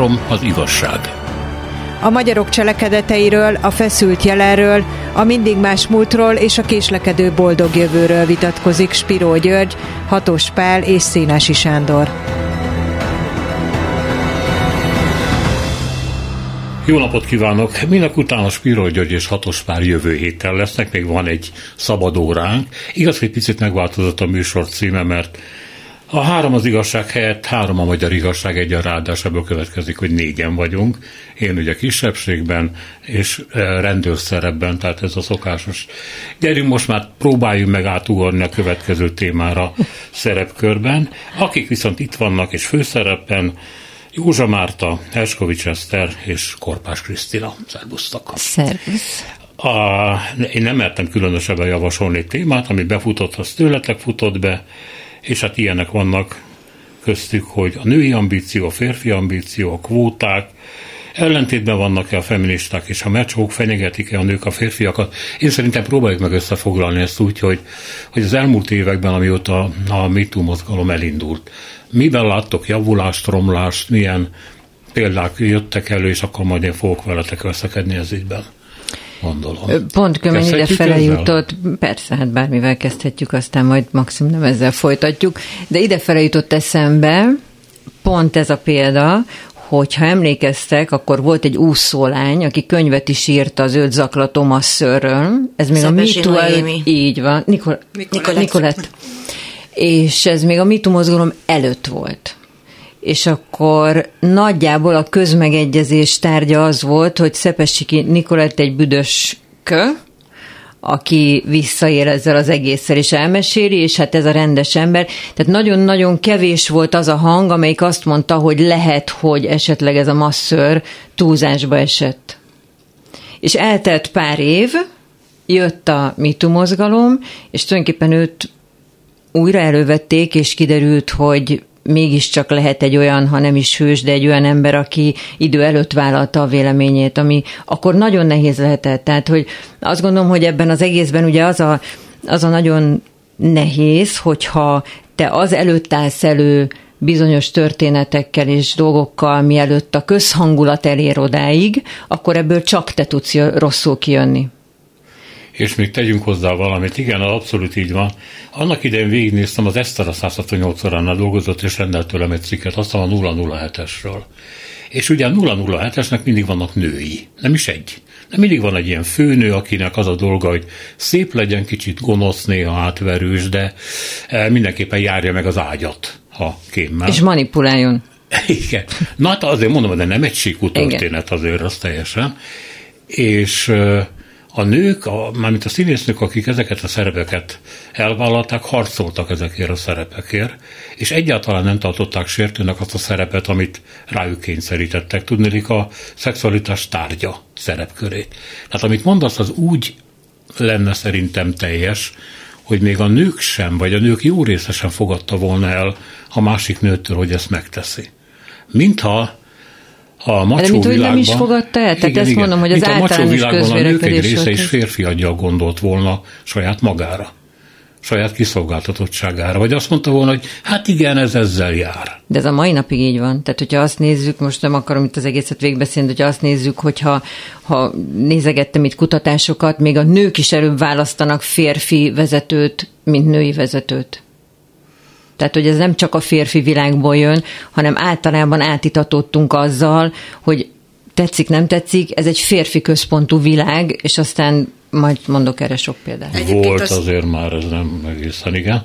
Három az igazság. A magyarok cselekedeteiről, a feszült jelenről, a mindig más múltról és a késlekedő boldog jövőről vitatkozik Spiró György, Hatos Pál és Szénási Sándor. Jó napot kívánok! Minek után a Spiro György és Hatos Pár jövő héten lesznek, még van egy szabad óránk. Igaz, hogy picit megváltozott a műsor címe, mert a három az igazság helyett három a magyar igazság egy a ráadás, ebből következik, hogy négyen vagyunk. Én ugye kisebbségben és e, rendőrszerepben, tehát ez a szokásos. Gyerünk most már próbáljuk meg átugorni a következő témára szerepkörben. Akik viszont itt vannak és főszerepben, Józsa Márta, Herskovics Eszter és Korpás Krisztina. Szerbusztok! Szervusz! A, én nem mertem különösebben javasolni témát, ami befutott, az tőletek futott be, és hát ilyenek vannak köztük, hogy a női ambíció, a férfi ambíció, a kvóták, ellentétben vannak-e a feministák és a mecsók, fenyegetik-e a nők a férfiakat. Én szerintem próbáljuk meg összefoglalni ezt úgy, hogy, hogy az elmúlt években, amióta a MeToo mozgalom elindult, miben láttok javulást, romlást, milyen példák jöttek elő, és akkor majd én fogok veletek veszekedni ez ígyben gondolom. Pont kömen ide fele jutott, persze, hát bármivel kezdhetjük, aztán majd maximum nem ezzel folytatjuk, de ide fele jutott eszembe pont ez a példa, hogyha emlékeztek, akkor volt egy úszólány, aki könyvet is írt az őt zaklató masszörről. Ez még Szepesi a MeToo így van, Nikol, Nikolett. Nikolett. És ez még a MeToo mozgalom előtt volt és akkor nagyjából a közmegegyezés tárgya az volt, hogy Szepesiki Nikolett egy büdös kö, aki visszaér ezzel az egésszel, és elmeséli, és hát ez a rendes ember. Tehát nagyon-nagyon kevés volt az a hang, amelyik azt mondta, hogy lehet, hogy esetleg ez a masször túlzásba esett. És eltelt pár év, jött a MeToo mozgalom, és tulajdonképpen őt újra elővették, és kiderült, hogy mégiscsak lehet egy olyan, ha nem is hős, de egy olyan ember, aki idő előtt vállalta a véleményét, ami akkor nagyon nehéz lehetett. Tehát, hogy azt gondolom, hogy ebben az egészben ugye az a, az a nagyon nehéz, hogyha te az előtt állsz elő bizonyos történetekkel és dolgokkal, mielőtt a közhangulat elér odáig, akkor ebből csak te tudsz rosszul kijönni és még tegyünk hozzá valamit. Igen, abszolút így van. Annak idején végignéztem, az Eszter a 168 óránál dolgozott, és rendelt tőlem egy cikket, aztán a 007-esről. És ugye a 007-esnek mindig vannak női, nem is egy. De mindig van egy ilyen főnő, akinek az a dolga, hogy szép legyen, kicsit gonosz, néha átverős, de e, mindenképpen járja meg az ágyat, ha kémmel. És manipuláljon. Igen. Na hát azért mondom, de nem egy síkú történet Igen. azért, az teljesen. És a nők, a, mármint a színésznők, akik ezeket a szerepeket elvállalták, harcoltak ezekért a szerepekért, és egyáltalán nem tartották sértőnek azt a szerepet, amit rájuk kényszerítettek. Tudnélik a szexualitás tárgya szerepkörét. Tehát amit mondasz, az úgy lenne szerintem teljes, hogy még a nők sem, vagy a nők jó része sem fogadta volna el a másik nőtől, hogy ezt megteszi. Mintha a macsó De mint, hogy nem is fogadta el? Tehát igen, ezt igen. mondom, hogy az általános a macsó a nők egy része is férfi aggyal gondolt volna saját magára saját kiszolgáltatottságára, vagy azt mondta volna, hogy hát igen, ez ezzel jár. De ez a mai napig így van. Tehát, hogyha azt nézzük, most nem akarom itt az egészet végbeszélni, hogyha azt nézzük, hogyha ha nézegettem itt kutatásokat, még a nők is előbb választanak férfi vezetőt, mint női vezetőt. Tehát, hogy ez nem csak a férfi világból jön, hanem általában átitatottunk azzal, hogy tetszik, nem tetszik, ez egy férfi központú világ, és aztán majd mondok erre sok példát. Egyébként Volt az... azért már, ez nem egészen igen.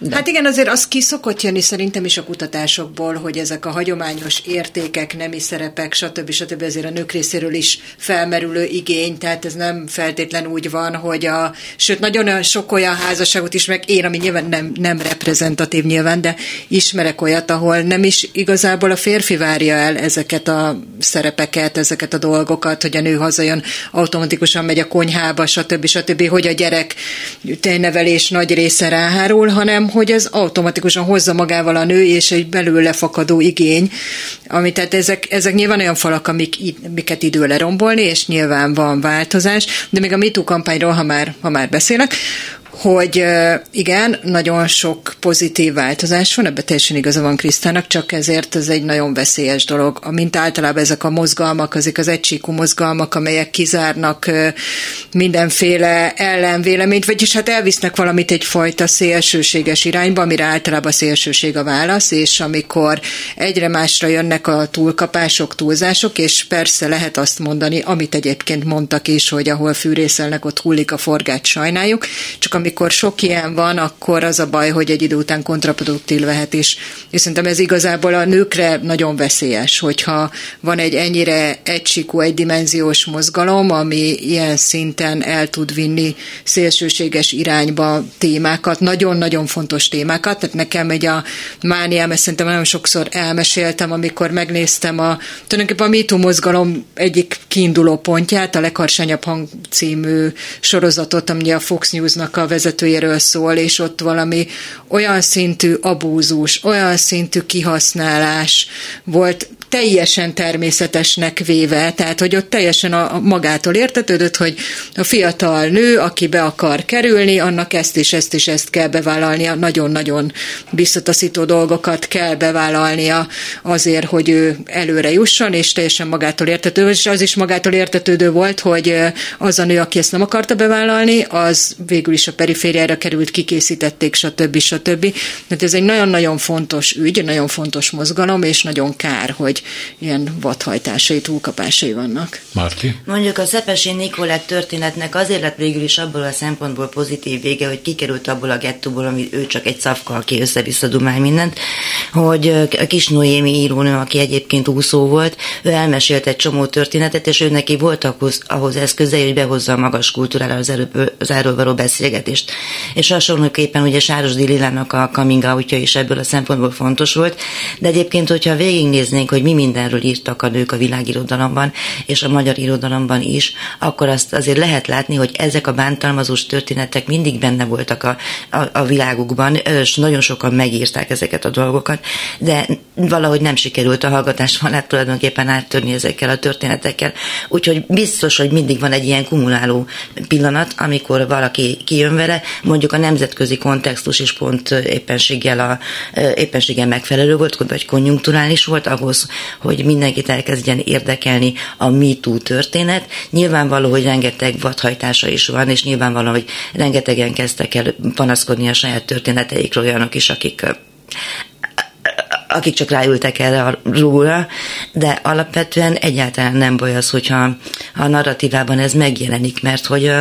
De. Hát igen, azért az ki szokott jönni szerintem is a kutatásokból, hogy ezek a hagyományos értékek, nemi szerepek, stb. stb. azért a nők részéről is felmerülő igény, tehát ez nem feltétlen úgy van, hogy a, sőt, nagyon sok olyan házasságot is, meg én, ami nyilván nem, nem reprezentatív nyilván, de ismerek olyat, ahol nem is igazából a férfi várja el ezeket a szerepeket, ezeket a dolgokat, hogy a nő hazajön, automatikusan megy a konyhába, stb. stb. hogy a gyerek nevelés nagy része ráhárul, hanem hogy ez automatikusan hozza magával a nő, és egy belőle fakadó igény, ami tehát ezek, ezek nyilván olyan falak, amik, amiket idő lerombolni, és nyilván van változás, de még a MeToo kampányról, ha már, ha már beszélek, hogy igen, nagyon sok pozitív változás van, ebben teljesen igaza van Krisztának, csak ezért ez egy nagyon veszélyes dolog. Mint általában ezek a mozgalmak, azok az egysíkú mozgalmak, amelyek kizárnak mindenféle ellenvéleményt, vagyis hát elvisznek valamit egyfajta szélsőséges irányba, amire általában szélsőség a válasz, és amikor egyre másra jönnek a túlkapások, túlzások, és persze lehet azt mondani, amit egyébként mondtak is, hogy ahol fűrészelnek, ott hullik a forgát, sajnáljuk, csak amikor sok ilyen van, akkor az a baj, hogy egy idő után kontraproduktív lehet is. És szerintem ez igazából a nőkre nagyon veszélyes, hogyha van egy ennyire egysikú, egydimenziós mozgalom, ami ilyen szinten el tud vinni szélsőséges irányba témákat, nagyon-nagyon fontos témákat. Tehát nekem egy a mániám, ezt szerintem nagyon sokszor elmeséltem, amikor megnéztem a, tulajdonképpen a MeToo mozgalom egyik kiinduló pontját, a Legharsányabb hang című sorozatot, ami a Fox News-nak a vezetőjéről szól, és ott valami olyan szintű abúzus, olyan szintű kihasználás volt teljesen természetesnek véve, tehát hogy ott teljesen a, magától értetődött, hogy a fiatal nő, aki be akar kerülni, annak ezt és ezt és ezt kell bevállalnia, nagyon-nagyon biztosító dolgokat kell bevállalnia azért, hogy ő előre jusson, és teljesen magától értetődő, és az is magától értetődő volt, hogy az a nő, aki ezt nem akarta bevállalni, az végül is a perifériára került, kikészítették, stb. stb. Tehát ez egy nagyon-nagyon fontos ügy, nagyon fontos mozgalom, és nagyon kár, hogy ilyen vadhajtásai, túlkapásai vannak. Márti? Mondjuk a Szepesi Nikolett történetnek azért lett végül is abból a szempontból pozitív vége, hogy kikerült abból a gettóból, ami ő csak egy szafka, aki össze-vissza dumál mindent, hogy a kis Noémi írónő, aki egyébként úszó volt, ő elmesélt egy csomó történetet, és ő neki volt ahhoz, ahhoz eszköze, hogy behozza a magas kultúrára az, erő, az erről való beszélgetést. És hasonlóképpen ugye Sáros Dililának a coming outja is ebből a szempontból fontos volt, de egyébként, hogyha végignéznénk, hogy mi mindenről írtak a nők a világirodalomban, és a magyar irodalomban is, akkor azt azért lehet látni, hogy ezek a bántalmazós történetek mindig benne voltak a, a, a világukban, és nagyon sokan megírták ezeket a dolgokat, de valahogy nem sikerült a hallgatás van tulajdonképpen áttörni ezekkel a történetekkel. Úgyhogy biztos, hogy mindig van egy ilyen kumuláló pillanat, amikor valaki kijön vele, mondjuk a nemzetközi kontextus is pont éppenséggel, a, éppenséggel megfelelő volt, vagy konjunkturális volt ahhoz, hogy mindenkit elkezdjen érdekelni a MeToo történet. Nyilvánvaló, hogy rengeteg vadhajtása is van, és nyilvánvaló, hogy rengetegen kezdtek el panaszkodni a saját történeteikről olyanok is, akik akik csak ráültek erre róla, de alapvetően egyáltalán nem baj az, hogyha a narratívában ez megjelenik, mert hogy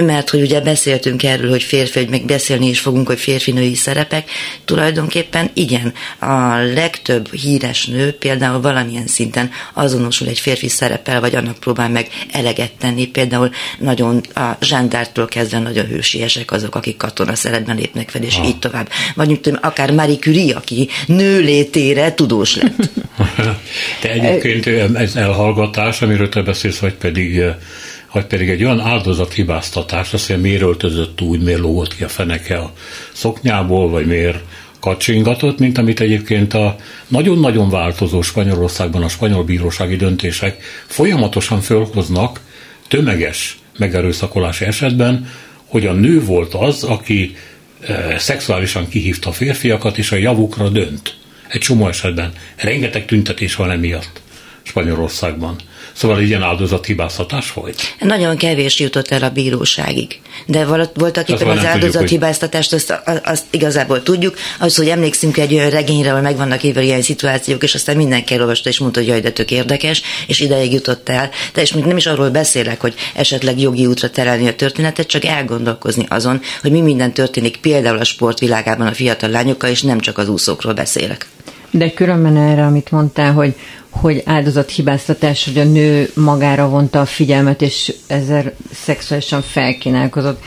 mert hogy ugye beszéltünk erről, hogy férfi, hogy meg beszélni is fogunk, hogy férfi-női szerepek, tulajdonképpen igen, a legtöbb híres nő például valamilyen szinten azonosul egy férfi szerepel, vagy annak próbál meg eleget tenni, például nagyon a zsándártól kezdve nagyon hősiesek azok, akik katona szerepben lépnek fel, és ha. így tovább. Vagy tudom, akár Marie Curie, aki nő létére tudós lett. De egyébként ez elhallgatás, amiről te beszélsz, vagy pedig vagy pedig egy olyan áldozathibáztatás, azt mondja, miért öltözött úgy, miért lógott ki a feneke a szoknyából, vagy miért kacsingatott, mint amit egyébként a nagyon-nagyon változó Spanyolországban a spanyol bírósági döntések folyamatosan fölhoznak tömeges megerőszakolási esetben, hogy a nő volt az, aki e, szexuálisan kihívta a férfiakat, és a javukra dönt. Egy csomó esetben. Rengeteg tüntetés van emiatt Spanyolországban. Szóval ilyen áldozathibáztatás volt? Nagyon kevés jutott el a bíróságig. De voltak éppen az áldozathibáztatást, azt, azt igazából tudjuk. Az, hogy emlékszünk egy olyan regényre, ahol megvannak évvel ilyen szituációk, és aztán mindenki elolvasta, és mondta, hogy jaj, de tök érdekes, és ideig jutott el. De és még nem is arról beszélek, hogy esetleg jogi útra terelni a történetet, csak elgondolkozni azon, hogy mi minden történik például a sportvilágában a fiatal lányokkal, és nem csak az úszókról beszélek. De különben erre, amit mondtál, hogy hogy áldozathibáztatás, hogy a nő magára vonta a figyelmet, és ezzel szexuálisan felkínálkozott.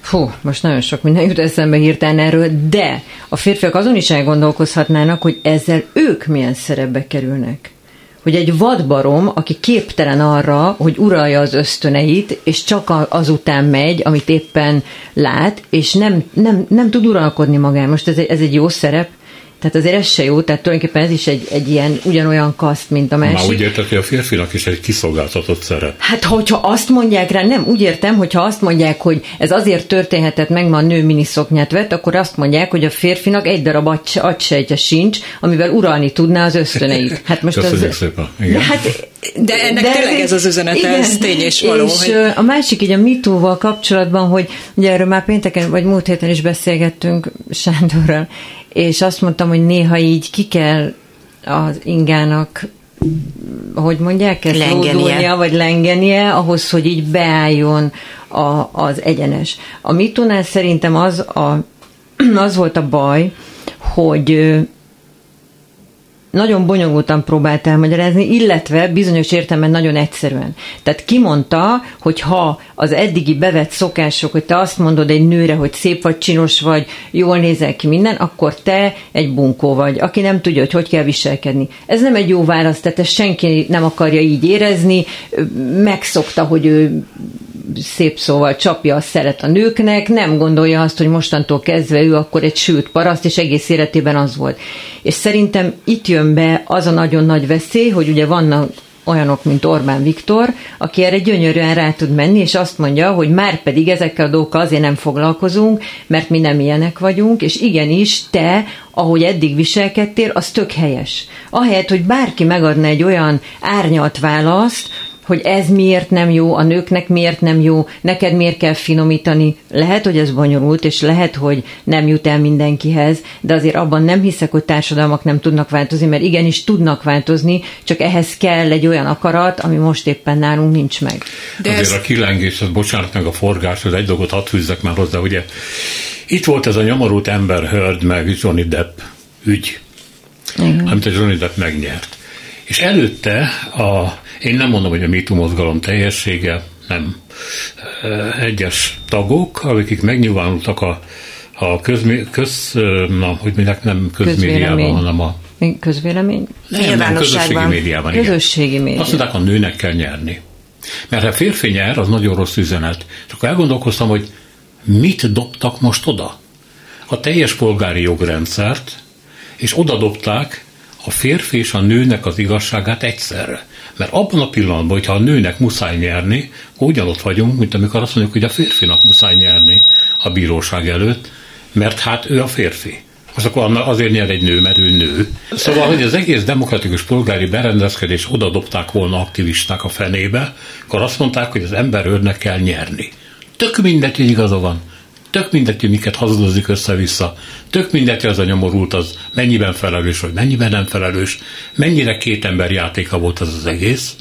Fú, most nagyon sok minden jut eszembe hirtelen erről, de a férfiak azon is elgondolkozhatnának, hogy ezzel ők milyen szerepbe kerülnek. Hogy egy vadbarom, aki képtelen arra, hogy uralja az ösztöneit, és csak azután megy, amit éppen lát, és nem, nem, nem tud uralkodni magán. Most ez egy, ez egy jó szerep, Tehát azért ez se jó, tehát tulajdonképpen ez is egy, egy ilyen ugyanolyan kaszt, mint a másik. Már úgy érted, hogy a férfinak is egy kiszolgáltatott szerep. Hát, hogyha azt mondják rá, nem, úgy értem, hogyha azt mondják, hogy ez azért történhetett meg, ma a nő miniszoknyát vett, akkor azt mondják, hogy a férfinak egy darab agysejtje sincs, amivel uralni tudná az ösztöneit. Hát most Köszönjük az, szépen. Igen. Hát, de ennek de tényleg ez az üzenet, igen, ez tény és való. És hogy... a másik így a mitóval kapcsolatban, hogy ugye erről már pénteken, vagy múlt héten is beszélgettünk Sándorral, és azt mondtam, hogy néha így ki kell az ingának hogy mondják ezt, lódulnia, vagy lengenie, ahhoz, hogy így beálljon a, az egyenes. A mitónál szerintem az, a, az volt a baj, hogy nagyon bonyolultan próbált elmagyarázni, illetve bizonyos értelemben nagyon egyszerűen. Tehát kimondta, hogy ha az eddigi bevett szokások, hogy te azt mondod egy nőre, hogy szép vagy, csinos vagy, jól nézel ki minden, akkor te egy bunkó vagy, aki nem tudja, hogy hogy kell viselkedni. Ez nem egy jó válasz, tehát ezt senki nem akarja így érezni, megszokta, hogy ő szép szóval csapja a szeret a nőknek, nem gondolja azt, hogy mostantól kezdve ő akkor egy sült paraszt, és egész életében az volt. És szerintem itt jön be az a nagyon nagy veszély, hogy ugye vannak olyanok, mint Orbán Viktor, aki erre gyönyörűen rá tud menni, és azt mondja, hogy már pedig ezekkel a dolgokkal azért nem foglalkozunk, mert mi nem ilyenek vagyunk, és igenis, te, ahogy eddig viselkedtél, az tök helyes. Ahelyett, hogy bárki megadna egy olyan árnyalt választ, hogy ez miért nem jó, a nőknek miért nem jó, neked miért kell finomítani. Lehet, hogy ez bonyolult, és lehet, hogy nem jut el mindenkihez, de azért abban nem hiszek, hogy társadalmak nem tudnak változni, mert igenis tudnak változni, csak ehhez kell egy olyan akarat, ami most éppen nálunk nincs meg. De azért ez... a kilengés, az bocsánat meg a forgás, az egy dolgot hadd fűzzek már hozzá, ugye itt volt ez a nyomorult ember Heard meg Johnny Depp ügy, Igen. amit a Johnny Depp megnyert. És előtte a én nem mondom, hogy a MeToo mozgalom teljessége, nem. Egyes tagok, akik megnyilvánultak a, a közmé, köz, na, hogy mondják, nem közmédiában, hanem a Közvélemény? Nem, nem közösségi médiában. Közösségi médiában. Azt mondták, a nőnek kell nyerni. Mert ha férfi nyer, az nagyon rossz üzenet. Akkor elgondolkoztam, hogy mit dobtak most oda? A teljes polgári jogrendszert, és oda dobták a férfi és a nőnek az igazságát egyszerre. Mert abban a pillanatban, hogyha a nőnek muszáj nyerni, ugyanott vagyunk, mint amikor azt mondjuk, hogy a férfinak muszáj nyerni a bíróság előtt, mert hát ő a férfi. Most akkor azért nyer egy nő, mert ő nő. Szóval, hogy az egész demokratikus polgári berendezkedés oda dobták volna aktivisták a fenébe, akkor azt mondták, hogy az ember őrnek kell nyerni. Tök mindegy, hogy igaza van. Tök mindegy, hogy miket hazudozik össze-vissza. Tök mindegy, hogy az a nyomorult az mennyiben felelős, vagy mennyiben nem felelős. Mennyire két ember játéka volt az az egész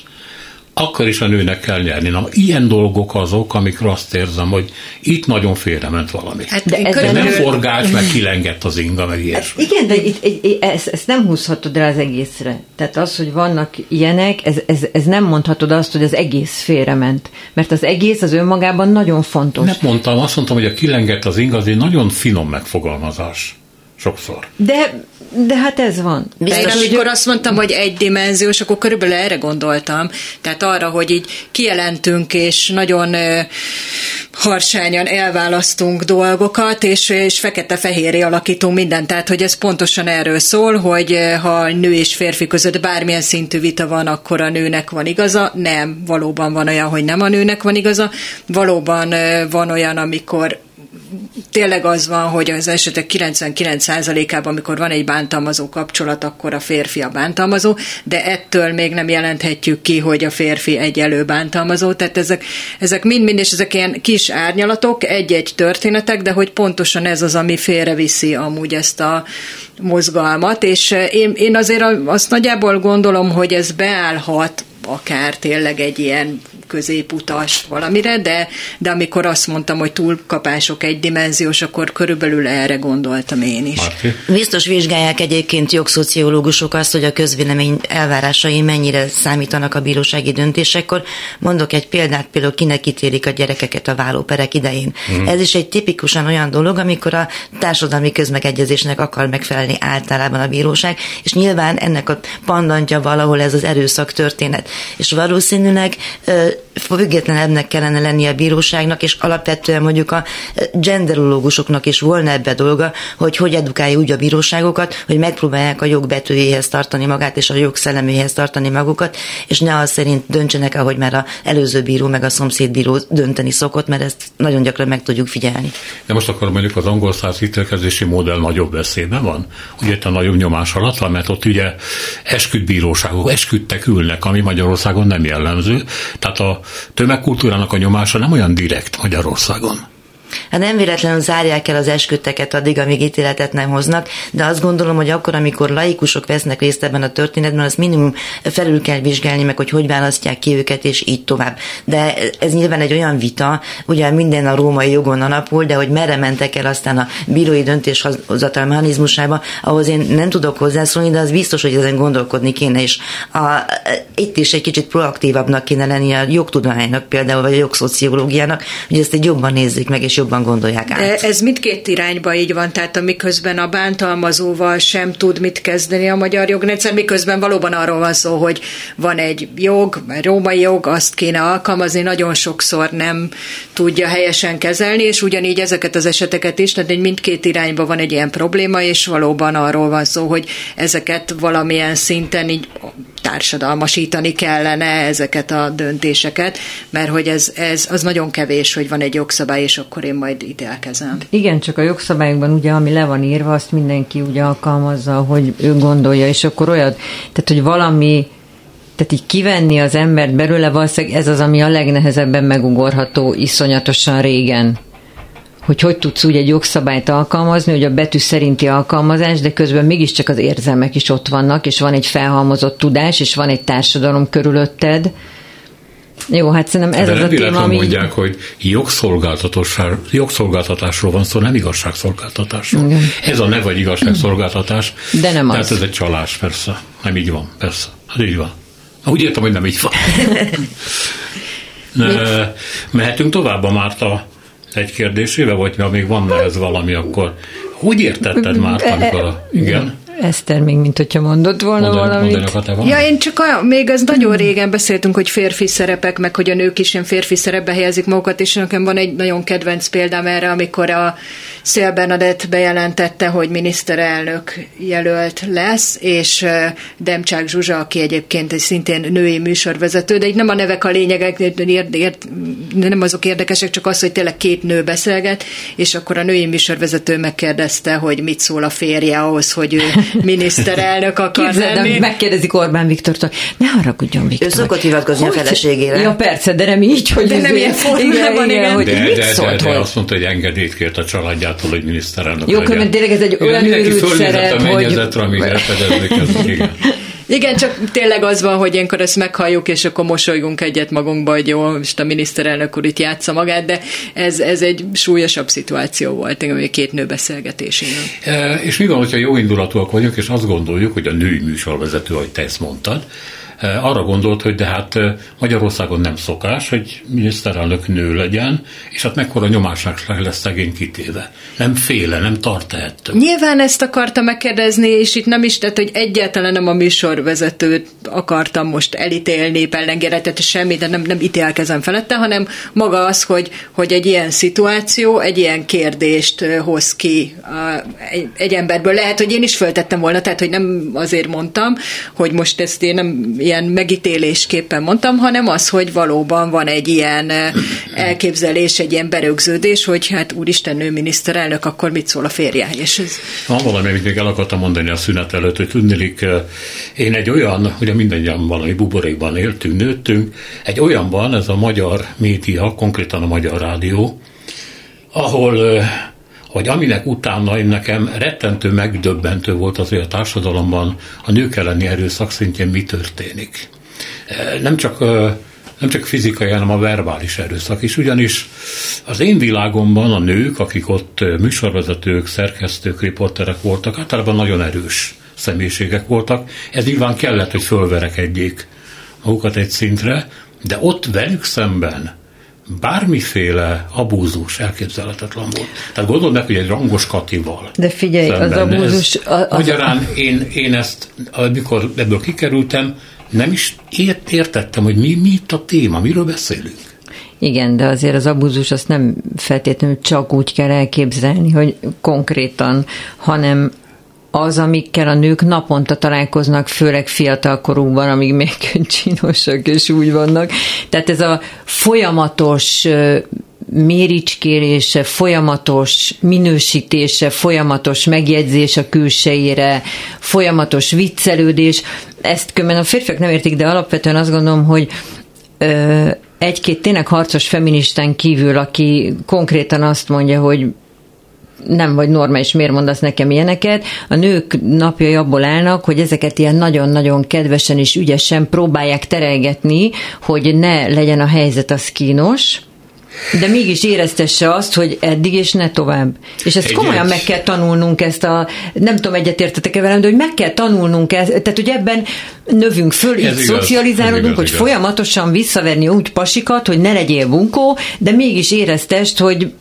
akkor is a nőnek kell nyerni. Na, ilyen dolgok azok, amikről azt érzem, hogy itt nagyon félrement valami. Hát de ez nem forgás, meg kilengett az inga, meg ilyesmi. Hát igen, de itt, itt, ezt, ezt nem húzhatod rá az egészre. Tehát az, hogy vannak ilyenek, ez, ez, ez nem mondhatod azt, hogy az egész félrement. Mert az egész az önmagában nagyon fontos. Nem mondtam, azt mondtam, hogy a kilengett az inga, az egy nagyon finom megfogalmazás. Sokszor. De, de hát ez van. Biztos, amikor azt mondtam, hogy egydimenziós, akkor körülbelül erre gondoltam. Tehát arra, hogy így kijelentünk, és nagyon ö, harsányan elválasztunk dolgokat, és, és fekete-fehéré alakítunk mindent. Tehát, hogy ez pontosan erről szól, hogy ha nő és férfi között bármilyen szintű vita van, akkor a nőnek van igaza. Nem, valóban van olyan, hogy nem a nőnek van igaza. Valóban van olyan, amikor tényleg az van, hogy az esetek 99%-ában, amikor van egy bántalmazó kapcsolat, akkor a férfi a bántalmazó, de ettől még nem jelenthetjük ki, hogy a férfi egy bántalmazó. Tehát ezek, ezek mind-mind, és ezek ilyen kis árnyalatok, egy-egy történetek, de hogy pontosan ez az, ami félreviszi amúgy ezt a mozgalmat, és én, én azért azt nagyjából gondolom, hogy ez beállhat akár tényleg egy ilyen középutas valamire, de, de amikor azt mondtam, hogy túlkapások egydimenziós, akkor körülbelül erre gondoltam én is. Marti? Biztos vizsgálják egyébként jogszociológusok azt, hogy a közvélemény elvárásai mennyire számítanak a bírósági döntésekkor. Mondok egy példát, például kinek ítélik a gyerekeket a vállóperek idején. Mm. Ez is egy tipikusan olyan dolog, amikor a társadalmi közmegegyezésnek akar megfelelni általában a bíróság, és nyilván ennek a pandantja valahol ez az erőszak történet. És valószínűleg it. Függetlenebbnek kellene lennie a bíróságnak, és alapvetően mondjuk a genderológusoknak is volna ebbe dolga, hogy hogy edukálja úgy a bíróságokat, hogy megpróbálják a jogbetűjéhez tartani magát, és a jogszelleméhez tartani magukat, és ne az szerint döntsenek, ahogy már a előző bíró meg a szomszédbíró dönteni szokott, mert ezt nagyon gyakran meg tudjuk figyelni. De most akkor mondjuk az angol száz hitelkezési modell nagyobb veszélyben van? Ugye itt a nagyobb nyomás alatt van, mert ott ugye esküdbíróságok, esküdtek ülnek, ami Magyarországon nem jellemző. Tehát a tömegkultúrának a nyomása nem olyan direkt Magyarországon. Hát nem véletlenül zárják el az esküdteket addig, amíg ítéletet nem hoznak, de azt gondolom, hogy akkor, amikor laikusok vesznek részt ebben a történetben, az minimum felül kell vizsgálni meg, hogy hogy választják ki őket, és így tovább. De ez nyilván egy olyan vita, ugye minden a római jogon alapul, de hogy merre mentek el aztán a bírói döntéshozatal mechanizmusába, ahhoz én nem tudok hozzászólni, de az biztos, hogy ezen gondolkodni kéne, és a, itt is egy kicsit proaktívabbnak kéne lenni a jogtudománynak például, vagy a jogszociológiának, hogy ezt egy jobban nézzük meg, és jobban gondolják át. Ez mindkét irányba így van, tehát amiközben a bántalmazóval sem tud mit kezdeni a magyar jogrendszer, miközben valóban arról van szó, hogy van egy jog, római jog, azt kéne alkalmazni, nagyon sokszor nem tudja helyesen kezelni, és ugyanígy ezeket az eseteket is, tehát egy mindkét irányba van egy ilyen probléma, és valóban arról van szó, hogy ezeket valamilyen szinten így társadalmasítani kellene ezeket a döntéseket, mert hogy ez, ez az nagyon kevés, hogy van egy jogszabály, és akkor én majd ítélkezem. Igen, csak a jogszabályokban ugye, ami le van írva, azt mindenki ugye alkalmazza, hogy ő gondolja, és akkor olyan, tehát hogy valami tehát így kivenni az embert belőle, valószínűleg ez az, ami a legnehezebben megugorható iszonyatosan régen hogy hogy tudsz úgy egy jogszabályt alkalmazni, hogy a betű szerinti alkalmazás, de közben mégiscsak az érzelmek is ott vannak, és van egy felhalmozott tudás, és van egy társadalom körülötted. Jó, hát szerintem ez de az a téma, ami... mondják, hogy jogszolgáltatásról van szó, nem igazságszolgáltatásról. Igen. Ez a ne vagy igazságszolgáltatás. De nem Tehát az. ez egy csalás, persze. Nem így van, persze. Hát így van. Úgy értem, hogy nem így van. Mehetünk tovább a Márta egy kérdésével, vagy ha még van ez valami, akkor hogy értetted már, amikor. Igen? Eszter még, mint hogyha mondott volna mondani, valamit. Mondani ja, én csak a, még az nagyon régen beszéltünk, hogy férfi szerepek, meg hogy a nők is ilyen férfi szerepbe helyezik magukat, és nekem van egy nagyon kedvenc példám erre, amikor a Szél Bernadett bejelentette, hogy miniszterelnök jelölt lesz, és Demcsák Zsuzsa, aki egyébként egy szintén női műsorvezető, de így nem a nevek a lényegek, nem azok érdekesek, csak az, hogy tényleg két nő beszélget, és akkor a női műsorvezető megkérdezte, hogy mit szól a férje ahhoz, hogy ő miniszterelnök akar Képzeld, lenni. megkérdezik Orbán Viktortól, ne haragudjon Viktor. Ő szokott hivatkozni hogy? a feleségére. Ja persze, de nem így, hogy de nem ilyen formában, igen, igen. Hogy de, de, de, de, de, azt mondta, hogy engedélyt kért a családjától, hogy miniszterelnök Jó, mert tényleg ez egy olyan őrült szerep, hogy... amíg igen. Igen, csak tényleg az van, hogy ilyenkor ezt meghalljuk, és akkor mosolygunk egyet magunkba, hogy jó, most a miniszterelnök úr itt játsza magát, de ez, ez egy súlyosabb szituáció volt, a két nő beszélgetésén. E, és mi van, hogyha jó indulatúak vagyunk, és azt gondoljuk, hogy a női műsorvezető, ahogy te ezt mondtad, Eh, arra gondolt, hogy de hát Magyarországon nem szokás, hogy miniszterelnök nő legyen, és hát mekkora nyomásnak lesz szegény kitéve. Nem féle, nem tart ettől. Nyilván ezt akarta megkérdezni, és itt nem is tett, hogy egyáltalán nem a műsorvezetőt akartam most elítélni, pellengére, tehát semmi, de nem, nem ítélkezem felette, hanem maga az, hogy, hogy egy ilyen szituáció, egy ilyen kérdést hoz ki egy, egy emberből. Lehet, hogy én is föltettem volna, tehát hogy nem azért mondtam, hogy most ezt én nem ilyen megítélésképpen mondtam, hanem az, hogy valóban van egy ilyen elképzelés, egy ilyen berögződés, hogy hát úristen nő miniszterelnök, akkor mit szól a férje? És ez... Van valami, amit még el akartam mondani a szünet előtt, hogy tudnélik, én egy olyan, ugye mindannyian valami buborékban éltünk, nőttünk, egy olyanban, ez a magyar média, konkrétan a magyar rádió, ahol hogy aminek utána én nekem rettentő megdöbbentő volt az, hogy a társadalomban a nők elleni erőszak szintjén mi történik. E, nem csak nem csak fizikai, hanem a verbális erőszak is, ugyanis az én világomban a nők, akik ott műsorvezetők, szerkesztők, riporterek voltak, általában nagyon erős személyiségek voltak. Ez nyilván kellett, hogy fölverekedjék magukat egy szintre, de ott velük szemben bármiféle abúzus elképzelhetetlen volt. Tehát gondold meg, hogy egy rangos Katival. De figyelj, az abúzus... Ez, az... Magyarán én, én ezt, amikor ebből kikerültem, nem is ért, értettem, hogy mi, mi itt a téma, miről beszélünk. Igen, de azért az abúzus azt nem feltétlenül csak úgy kell elképzelni, hogy konkrétan, hanem az, amikkel a nők naponta találkoznak, főleg fiatalkorukban, amíg még csinosak és úgy vannak. Tehát ez a folyamatos méricskérése, folyamatos minősítése, folyamatos megjegyzés a külsejére, folyamatos viccelődés. Ezt különben a férfiak nem értik, de alapvetően azt gondolom, hogy ö, egy-két tényleg harcos feministán kívül, aki konkrétan azt mondja, hogy nem vagy normális, miért mondasz nekem ilyeneket. A nők napjai abból állnak, hogy ezeket ilyen nagyon-nagyon kedvesen és ügyesen próbálják terelgetni, hogy ne legyen a helyzet az kínos, de mégis éreztesse azt, hogy eddig és ne tovább. És ezt komolyan meg kell tanulnunk ezt a, nem tudom, egyetértetek-e velem, de hogy meg kell tanulnunk ezt, tehát hogy ebben növünk föl, így igaz, szocializálódunk, igaz, hogy igaz. folyamatosan visszaverni úgy pasikat, hogy ne legyél bunkó, de mégis éreztest, hogy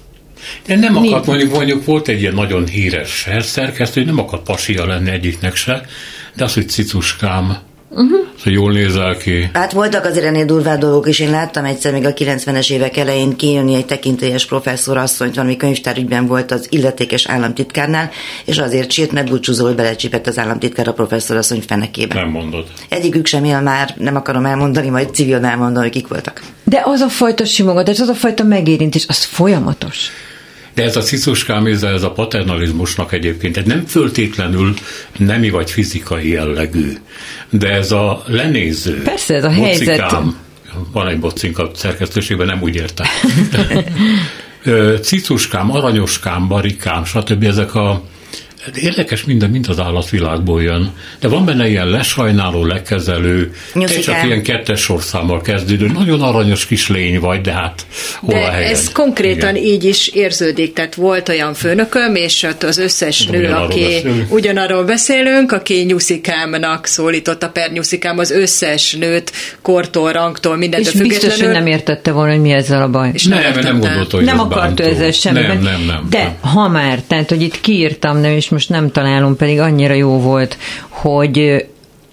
de nem akart, mondjuk, mondjuk volt egy ilyen nagyon híres szerkesztő, hogy nem akart pasia lenni egyiknek se, de az, hogy cicuskám, Uh-huh. Szóval jól nézel ki. Hát voltak azért ennél durvább dolgok is. Én láttam egyszer még a 90-es évek elején kijönni egy tekintélyes professzor asszonyt, valami könyvtárügyben volt az illetékes államtitkárnál, és azért sírt, mert búcsúzó, hogy belecsípett az államtitkár a professzor asszony fenekébe. Nem mondod. Egyikük sem él már, nem akarom elmondani, majd civil elmondani, hogy kik voltak. De az a fajta simogatás, az a fajta megérintés, az folyamatos. De ez a cicuskám, ez a paternalizmusnak egyébként egy nem föltétlenül nemi vagy fizikai jellegű, de ez a lenéző. Persze, ez a bocikám, helyzet. Van egy bocink a szerkesztőségben, nem úgy értem. Cicuskám, aranyoskám, barikám, stb. ezek a érdekes minden, mint az állatvilágból jön, de van benne ilyen lesajnáló, lekezelő, te csak ilyen kettes sorszámmal kezdődő, nagyon aranyos kis lény vagy, de hát hol de a helyed? ez konkrétan Igen. így is érződik, tehát volt olyan főnököm, és ott az összes nő, ugyanarról aki beszélünk. ugyanarról beszélünk, aki nyuszikámnak szólította per nyuszikám az összes nőt, kortól, rangtól, mindent. És biztos, hogy nem értette volna, hogy mi ezzel a baj. És nem, nem, nem gondolta, hogy Nem akart ezzel semmiben. Nem, nem, nem. De nem. ha már, tehát, hogy itt kiírtam, nem, és most nem találom, pedig annyira jó volt, hogy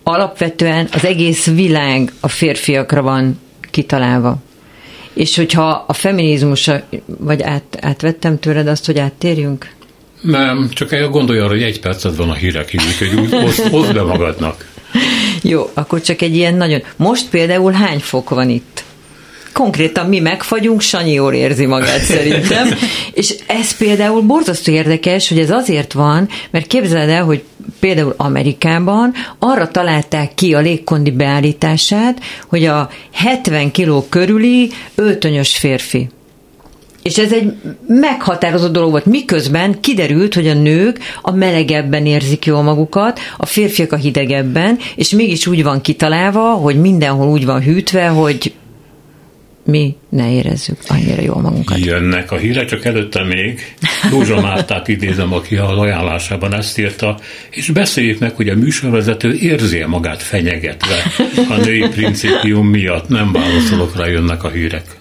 alapvetően az egész világ a férfiakra van kitalálva. És hogyha a feminizmus, vagy át, átvettem tőled azt, hogy áttérjünk? Nem, csak gondolj arra, hogy egy percet van a hírek hogy úgy oszd, oszd be magadnak. Jó, akkor csak egy ilyen nagyon... Most például hány fok van itt? Konkrétan mi megfagyunk, Sanyi jól érzi magát szerintem. És ez például borzasztó érdekes, hogy ez azért van, mert képzeld el, hogy például Amerikában arra találták ki a légkondi beállítását, hogy a 70 kiló körüli öltönyös férfi. És ez egy meghatározó dolog volt, miközben kiderült, hogy a nők a melegebben érzik jól magukat, a férfiak a hidegebben, és mégis úgy van kitalálva, hogy mindenhol úgy van hűtve, hogy mi ne érezzük annyira jól magunkat. Jönnek a hírek, csak előtte még Rózsa Mártát idézem, aki az ajánlásában ezt írta, és beszéljük meg, hogy a műsorvezető érzi magát fenyegetve a női principium miatt. Nem válaszolok rá, jönnek a hírek.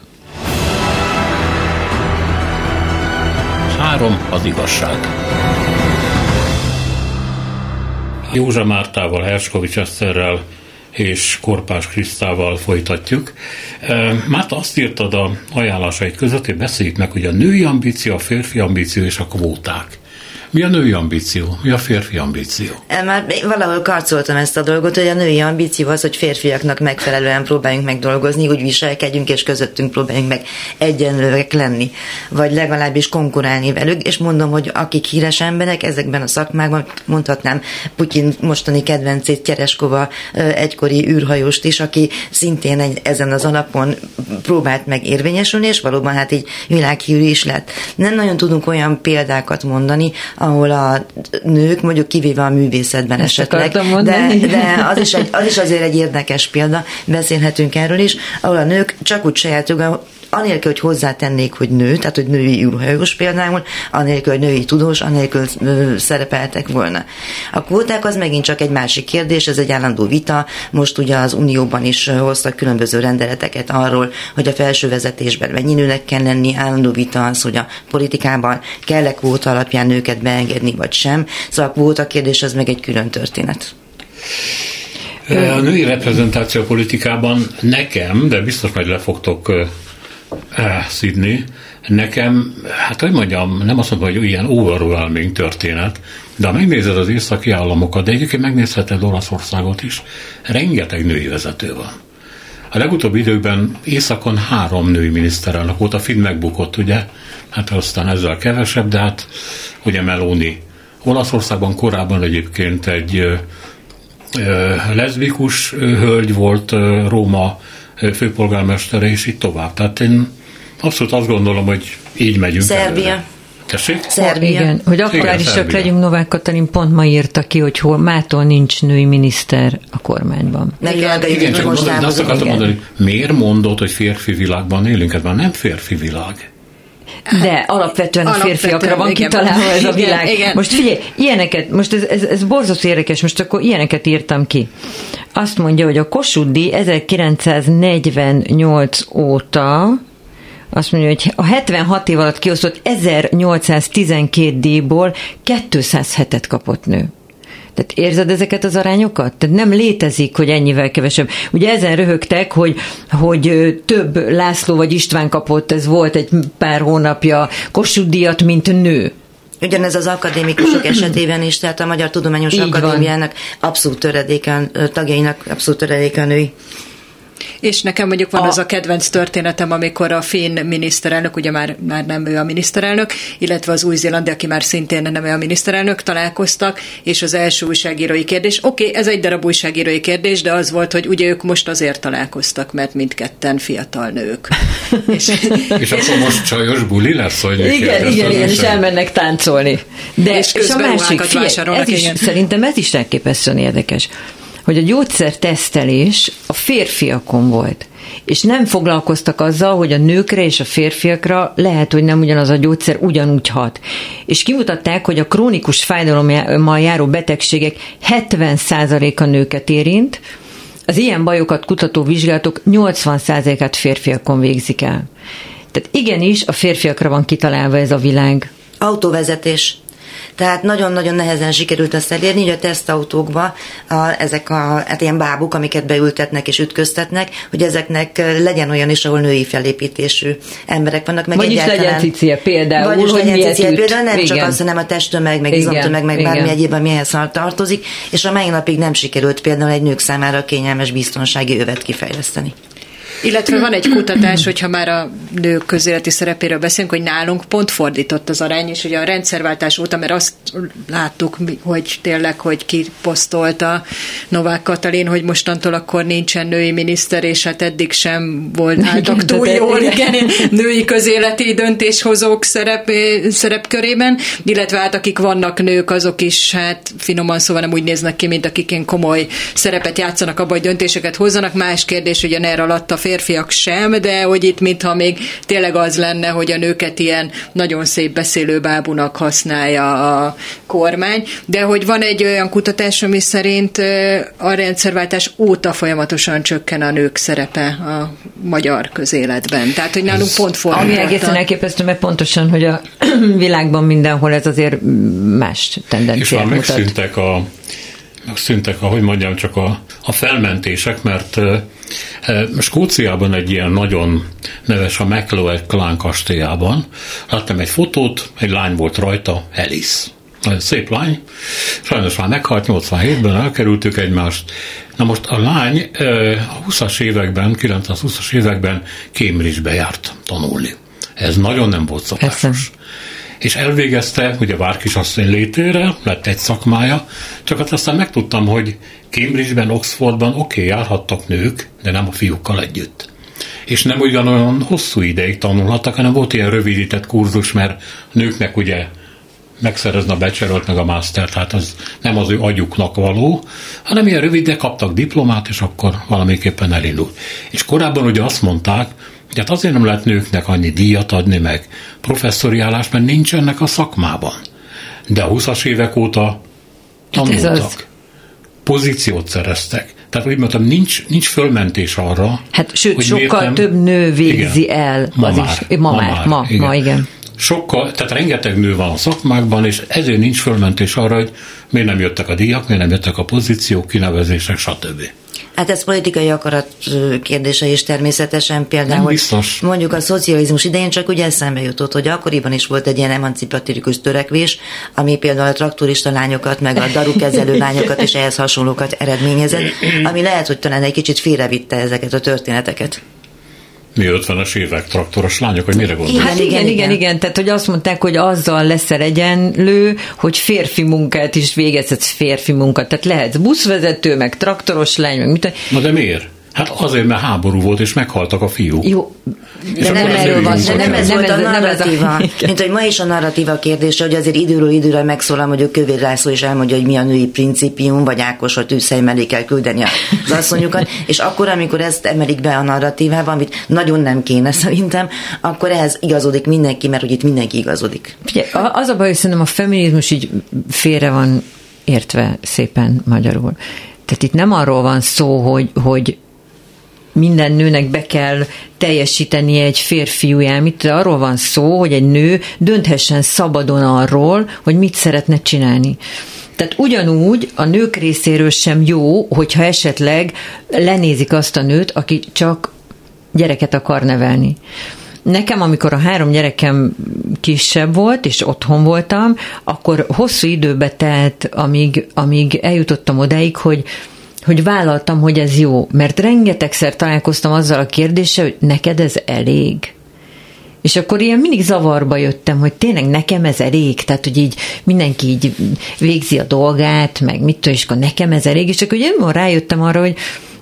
Három az igazság. Józsa Mártával, Herskovics Eszterrel, és Korpás Krisztával folytatjuk. Már azt írtad a ajánlásait között, hogy beszéljük meg, hogy a női ambíció, a férfi ambíció és a kvóták. Mi a női ambíció? Mi a férfi ambíció? Már valahol karcoltam ezt a dolgot, hogy a női ambíció az, hogy férfiaknak megfelelően próbáljunk meg dolgozni, úgy viselkedjünk, és közöttünk próbáljunk meg egyenlőek lenni, vagy legalábbis konkurálni velük, és mondom, hogy akik híres emberek ezekben a szakmákban, mondhatnám Putyin mostani kedvencét Kereskova egykori űrhajóst is, aki szintén egy, ezen az alapon próbált meg érvényesülni, és valóban hát így világhírű is lett. Nem nagyon tudunk olyan példákat mondani, ahol a nők, mondjuk kivéve a művészetben Ezt esetleg, de, de az, is egy, az is azért egy érdekes példa, beszélhetünk erről is, ahol a nők csak úgy saját joga, anélkül, hogy hozzátennék, hogy nő, tehát hogy női űrhajós például, anélkül, hogy női tudós, anélkül szerepeltek volna. A kvóták az megint csak egy másik kérdés, ez egy állandó vita. Most ugye az Unióban is hoztak különböző rendeleteket arról, hogy a felső vezetésben mennyi nőnek kell lenni, állandó vita az, hogy a politikában kell-e kvóta alapján nőket beengedni, vagy sem. Szóval a kvóta kérdés az meg egy külön történet. A női reprezentáció politikában nekem, de biztos majd le fogtok szidni, nekem, hát hogy mondjam, nem azt mondom, hogy ilyen overwhelming történet, de ha megnézed az északi államokat, de egyébként megnézheted Olaszországot is, rengeteg női vezető van. A legutóbbi időkben északon három női miniszterelnök volt, a Finn megbukott, ugye, hát aztán ezzel kevesebb, de hát ugye Meloni. Olaszországban korábban egyébként egy leszbikus hölgy volt Róma főpolgármestere, és így tovább. Tehát én abszolút azt gondolom, hogy így megyünk Szerbia. Előre. Tessék? Szerbia. Igen, hogy aktuálisak legyünk, Novák Katalin pont ma írta ki, hogy hol mától nincs női miniszter a kormányban. Ne Igen, reagáljuk, Igen, csak most mondani, de azt akartam igen. mondani, miért mondod, hogy férfi világban élünk? Ez már nem férfi világ. De alapvetően a Alapvetően, férfiakra van igen. kitalálva ez a Igen, világ. igen. Most figyelj, ilyeneket, most ez, ez, ez borzasztó érdekes, most akkor ilyeneket írtam ki. Azt mondja, hogy a Kossuth díj 1948 óta azt mondja, hogy a 76 év alatt kiosztott 1812 díjból 207-et kapott nő. Tehát érzed ezeket az arányokat? Tehát nem létezik, hogy ennyivel kevesebb. Ugye ezen röhögtek, hogy, hogy több László vagy István kapott, ez volt egy pár hónapja Kossuth díjat, mint nő. Ugyanez az akadémikusok esetében is, tehát a Magyar Tudományos Így van. Akadémiának abszolút töredéken, tagjainak abszolút töredéken női. És nekem mondjuk van A- az a kedvenc történetem, amikor a finn miniszterelnök, ugye már, már nem ő a miniszterelnök, illetve az új-zélandi, aki már szintén nem ő a miniszterelnök, találkoztak, és az első újságírói kérdés, oké, okay, ez egy darab újságírói kérdés, de az volt, hogy ugye ők most azért találkoztak, mert mindketten fiatal nők. és, És akkor most csajos buli lesz, hogy Igen, igen, igen, és elmennek táncolni. De És és, a másik, vásárolnak, ez is, igen. szerintem ez is elképesztően érdekes, hogy a gyógyszertesztelés a férfiakon volt. És nem foglalkoztak azzal, hogy a nőkre és a férfiakra lehet, hogy nem ugyanaz a gyógyszer ugyanúgy hat. És kimutatták, hogy a krónikus fájdalommal járó betegségek 70%-a nőket érint, az ilyen bajokat kutató vizsgálatok 80%-át férfiakon végzik el. Tehát igenis a férfiakra van kitalálva ez a világ. Autóvezetés. Tehát nagyon-nagyon nehezen sikerült azt elérni, hogy a tesztautókba a, ezek a hát ilyen bábuk, amiket beültetnek és ütköztetnek, hogy ezeknek legyen olyan is, ahol női felépítésű emberek vannak. Meg Vagyis egyáltalán- legyen cicia például, Vagyis hogy legyen üt. például, nem csak az, hanem a testtömeg, meg izomtömeg, meg igen. bármi egyéb, ami ehhez tartozik, és a mai napig nem sikerült például egy nők számára kényelmes biztonsági övet kifejleszteni. Illetve van egy kutatás, hogyha már a nők közéleti szerepéről beszélünk, hogy nálunk pont fordított az arány, és ugye a rendszerváltás óta, mert azt láttuk, hogy tényleg, hogy ki posztolta Novák Katalin, hogy mostantól akkor nincsen női miniszter, és hát eddig sem volt álltak túl jól, igen. igen, női közéleti döntéshozók szerep, szerepkörében, illetve hát akik vannak nők, azok is hát finoman szóval nem úgy néznek ki, mint akik ilyen komoly szerepet játszanak abban, hogy döntéseket hozzanak. Más kérdés, hogy a NER alatt a férfiak sem, de hogy itt mintha még tényleg az lenne, hogy a nőket ilyen nagyon szép beszélő bábunak használja a kormány, de hogy van egy olyan kutatás, ami szerint a rendszerváltás óta folyamatosan csökken a nők szerepe a magyar közéletben. Tehát, hogy nálunk pont fordította. Ami egészen elképesztő, mert pontosan, hogy a világban mindenhol ez azért más És tendenciát már mutat. megszűntek a, megszűntek, ahogy mondjam, csak a, a felmentések, mert Skóciában egy ilyen nagyon neves a McLeod Clan kastélyában. Láttam egy fotót, egy lány volt rajta, Alice. Szép lány, sajnos már meghalt, 87-ben elkerültük egymást. Na most a lány a 20-as években, 920-as években Cambridge-be járt tanulni. Ez nagyon nem volt szokásos. És elvégezte, ugye Várkisasszony létére, lett egy szakmája, csak hát aztán megtudtam, hogy Cambridge-ben, Oxfordban oké, okay, járhattak nők, de nem a fiúkkal együtt. És nem ugyanolyan hosszú ideig tanulhattak, hanem volt ilyen rövidített kurzus, mert nőknek ugye megszerezni a bachelor meg a master, tehát az nem az ő agyuknak való, hanem ilyen rövid, de kaptak diplomát, és akkor valamiképpen elindult. És korábban ugye azt mondták, hogy hát azért nem lehet nőknek annyi díjat adni, meg professzori állást, mert nincsenek a szakmában. De a 20-as évek óta Hát tanultak, az. pozíciót szereztek. Tehát úgy mondtam, nincs, nincs fölmentés arra, Hát sőt, hogy sokkal nem- több nő végzi Igen. el. Ma az már. Is. Ma, már, ma, igen. ma, igen. Sokkal, tehát rengeteg nő van a szakmákban, és ezért nincs fölmentés arra, hogy miért nem jöttek a díjak, miért nem jöttek a pozíciók, kinevezések, stb. Hát ez politikai akarat kérdése is természetesen. Például, hogy mondjuk a szocializmus idején csak ugye eszembe jutott, hogy akkoriban is volt egy ilyen emancipatírikus törekvés, ami például a traktorista lányokat, meg a darukezelő lányokat és ehhez hasonlókat eredményezett, ami lehet, hogy talán egy kicsit félrevitte ezeket a történeteket mi 50-es évek traktoros lányok, vagy mire gondolsz? Hát igen, igen, igen, igen, tehát hogy azt mondták, hogy azzal leszel egyenlő, hogy férfi munkát is végezhetsz férfi munkát. Tehát lehetsz buszvezető, meg traktoros lány, meg mit. Na de miért? Hát azért, mert háború volt, és meghaltak a fiúk. Jó, de nem erről van, de nem ez volt a narratíva. Mint hogy ma is a narratíva kérdése, hogy azért időről időre megszólal, hogy a Kövér László is elmondja, hogy mi a női principium, vagy Ákos, hogy tűzhely mellé kell küldeni az asszonyokat, és akkor, amikor ezt emelik be a narratívába, amit nagyon nem kéne szerintem, akkor ehhez igazodik mindenki, mert hogy itt mindenki igazodik. Figyelj, az a baj, hogy szerintem a feminizmus így félre van értve szépen magyarul. Tehát itt nem arról van szó, hogy, hogy minden nőnek be kell teljesíteni egy férfiú elmit, de arról van szó, hogy egy nő dönthessen szabadon arról, hogy mit szeretne csinálni. Tehát ugyanúgy a nők részéről sem jó, hogyha esetleg lenézik azt a nőt, aki csak gyereket akar nevelni. Nekem, amikor a három gyerekem kisebb volt, és otthon voltam, akkor hosszú időbe telt, amíg, amíg eljutottam odáig, hogy hogy vállaltam, hogy ez jó, mert rengetegszer találkoztam azzal a kérdéssel, hogy neked ez elég. És akkor ilyen mindig zavarba jöttem, hogy tényleg nekem ez elég, tehát hogy így mindenki így végzi a dolgát, meg mit és akkor nekem ez elég, és akkor ugye rájöttem arra, hogy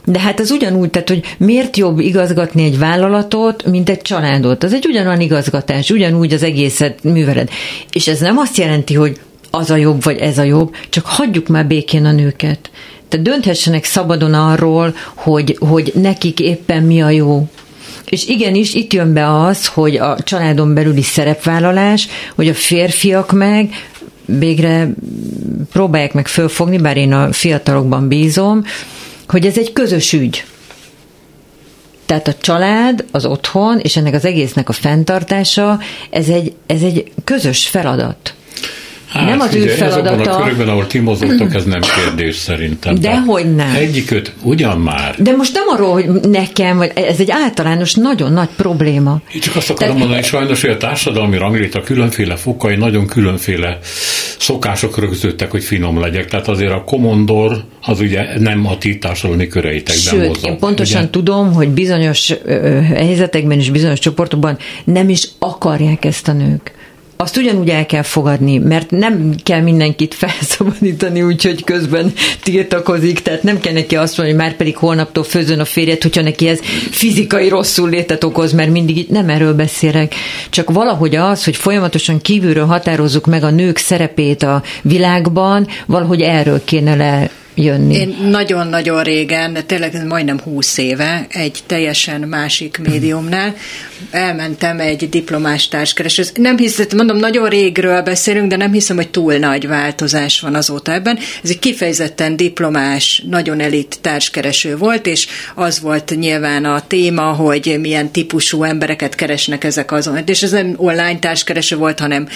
de hát az ugyanúgy, tehát hogy miért jobb igazgatni egy vállalatot, mint egy családot. Az egy ugyanolyan igazgatás, ugyanúgy az egészet műveled. És ez nem azt jelenti, hogy az a jobb, vagy ez a jobb, csak hagyjuk már békén a nőket tehát dönthessenek szabadon arról, hogy, hogy nekik éppen mi a jó. És igenis, itt jön be az, hogy a családon belüli szerepvállalás, hogy a férfiak meg végre próbálják meg fölfogni, bár én a fiatalokban bízom, hogy ez egy közös ügy. Tehát a család, az otthon, és ennek az egésznek a fenntartása, ez egy, ez egy közös feladat. Hát, nem az ő feladata. a körökben, ahol ti mozogtok, ez nem kérdés szerintem. Dehogy nem. Egyiköt ugyan már. De most nem arról, hogy nekem, vagy ez egy általános, nagyon nagy probléma. Én csak azt akarom Te... mondani, sajnos, hogy a társadalmi rangléta különféle fokai, nagyon különféle szokások rögzültek, hogy finom legyek. Tehát azért a komondor az ugye nem a ti társadalmi köreitekben Sőt, mozog. én pontosan ugye? tudom, hogy bizonyos ö, helyzetekben és bizonyos csoportokban nem is akarják ezt a nők azt ugyanúgy el kell fogadni, mert nem kell mindenkit felszabadítani, úgyhogy közben tiltakozik, tehát nem kell neki azt mondani, hogy már pedig holnaptól főzön a férjet, hogyha neki ez fizikai rosszul létet okoz, mert mindig itt nem erről beszélek. Csak valahogy az, hogy folyamatosan kívülről határozzuk meg a nők szerepét a világban, valahogy erről kéne le jönni? Én nagyon-nagyon régen, tényleg majdnem húsz éve, egy teljesen másik médiumnál elmentem egy diplomás társkereső. Nem hiszem, mondom, nagyon régről beszélünk, de nem hiszem, hogy túl nagy változás van azóta ebben. Ez egy kifejezetten diplomás, nagyon elit társkereső volt, és az volt nyilván a téma, hogy milyen típusú embereket keresnek ezek azon. És ez nem online társkereső volt, hanem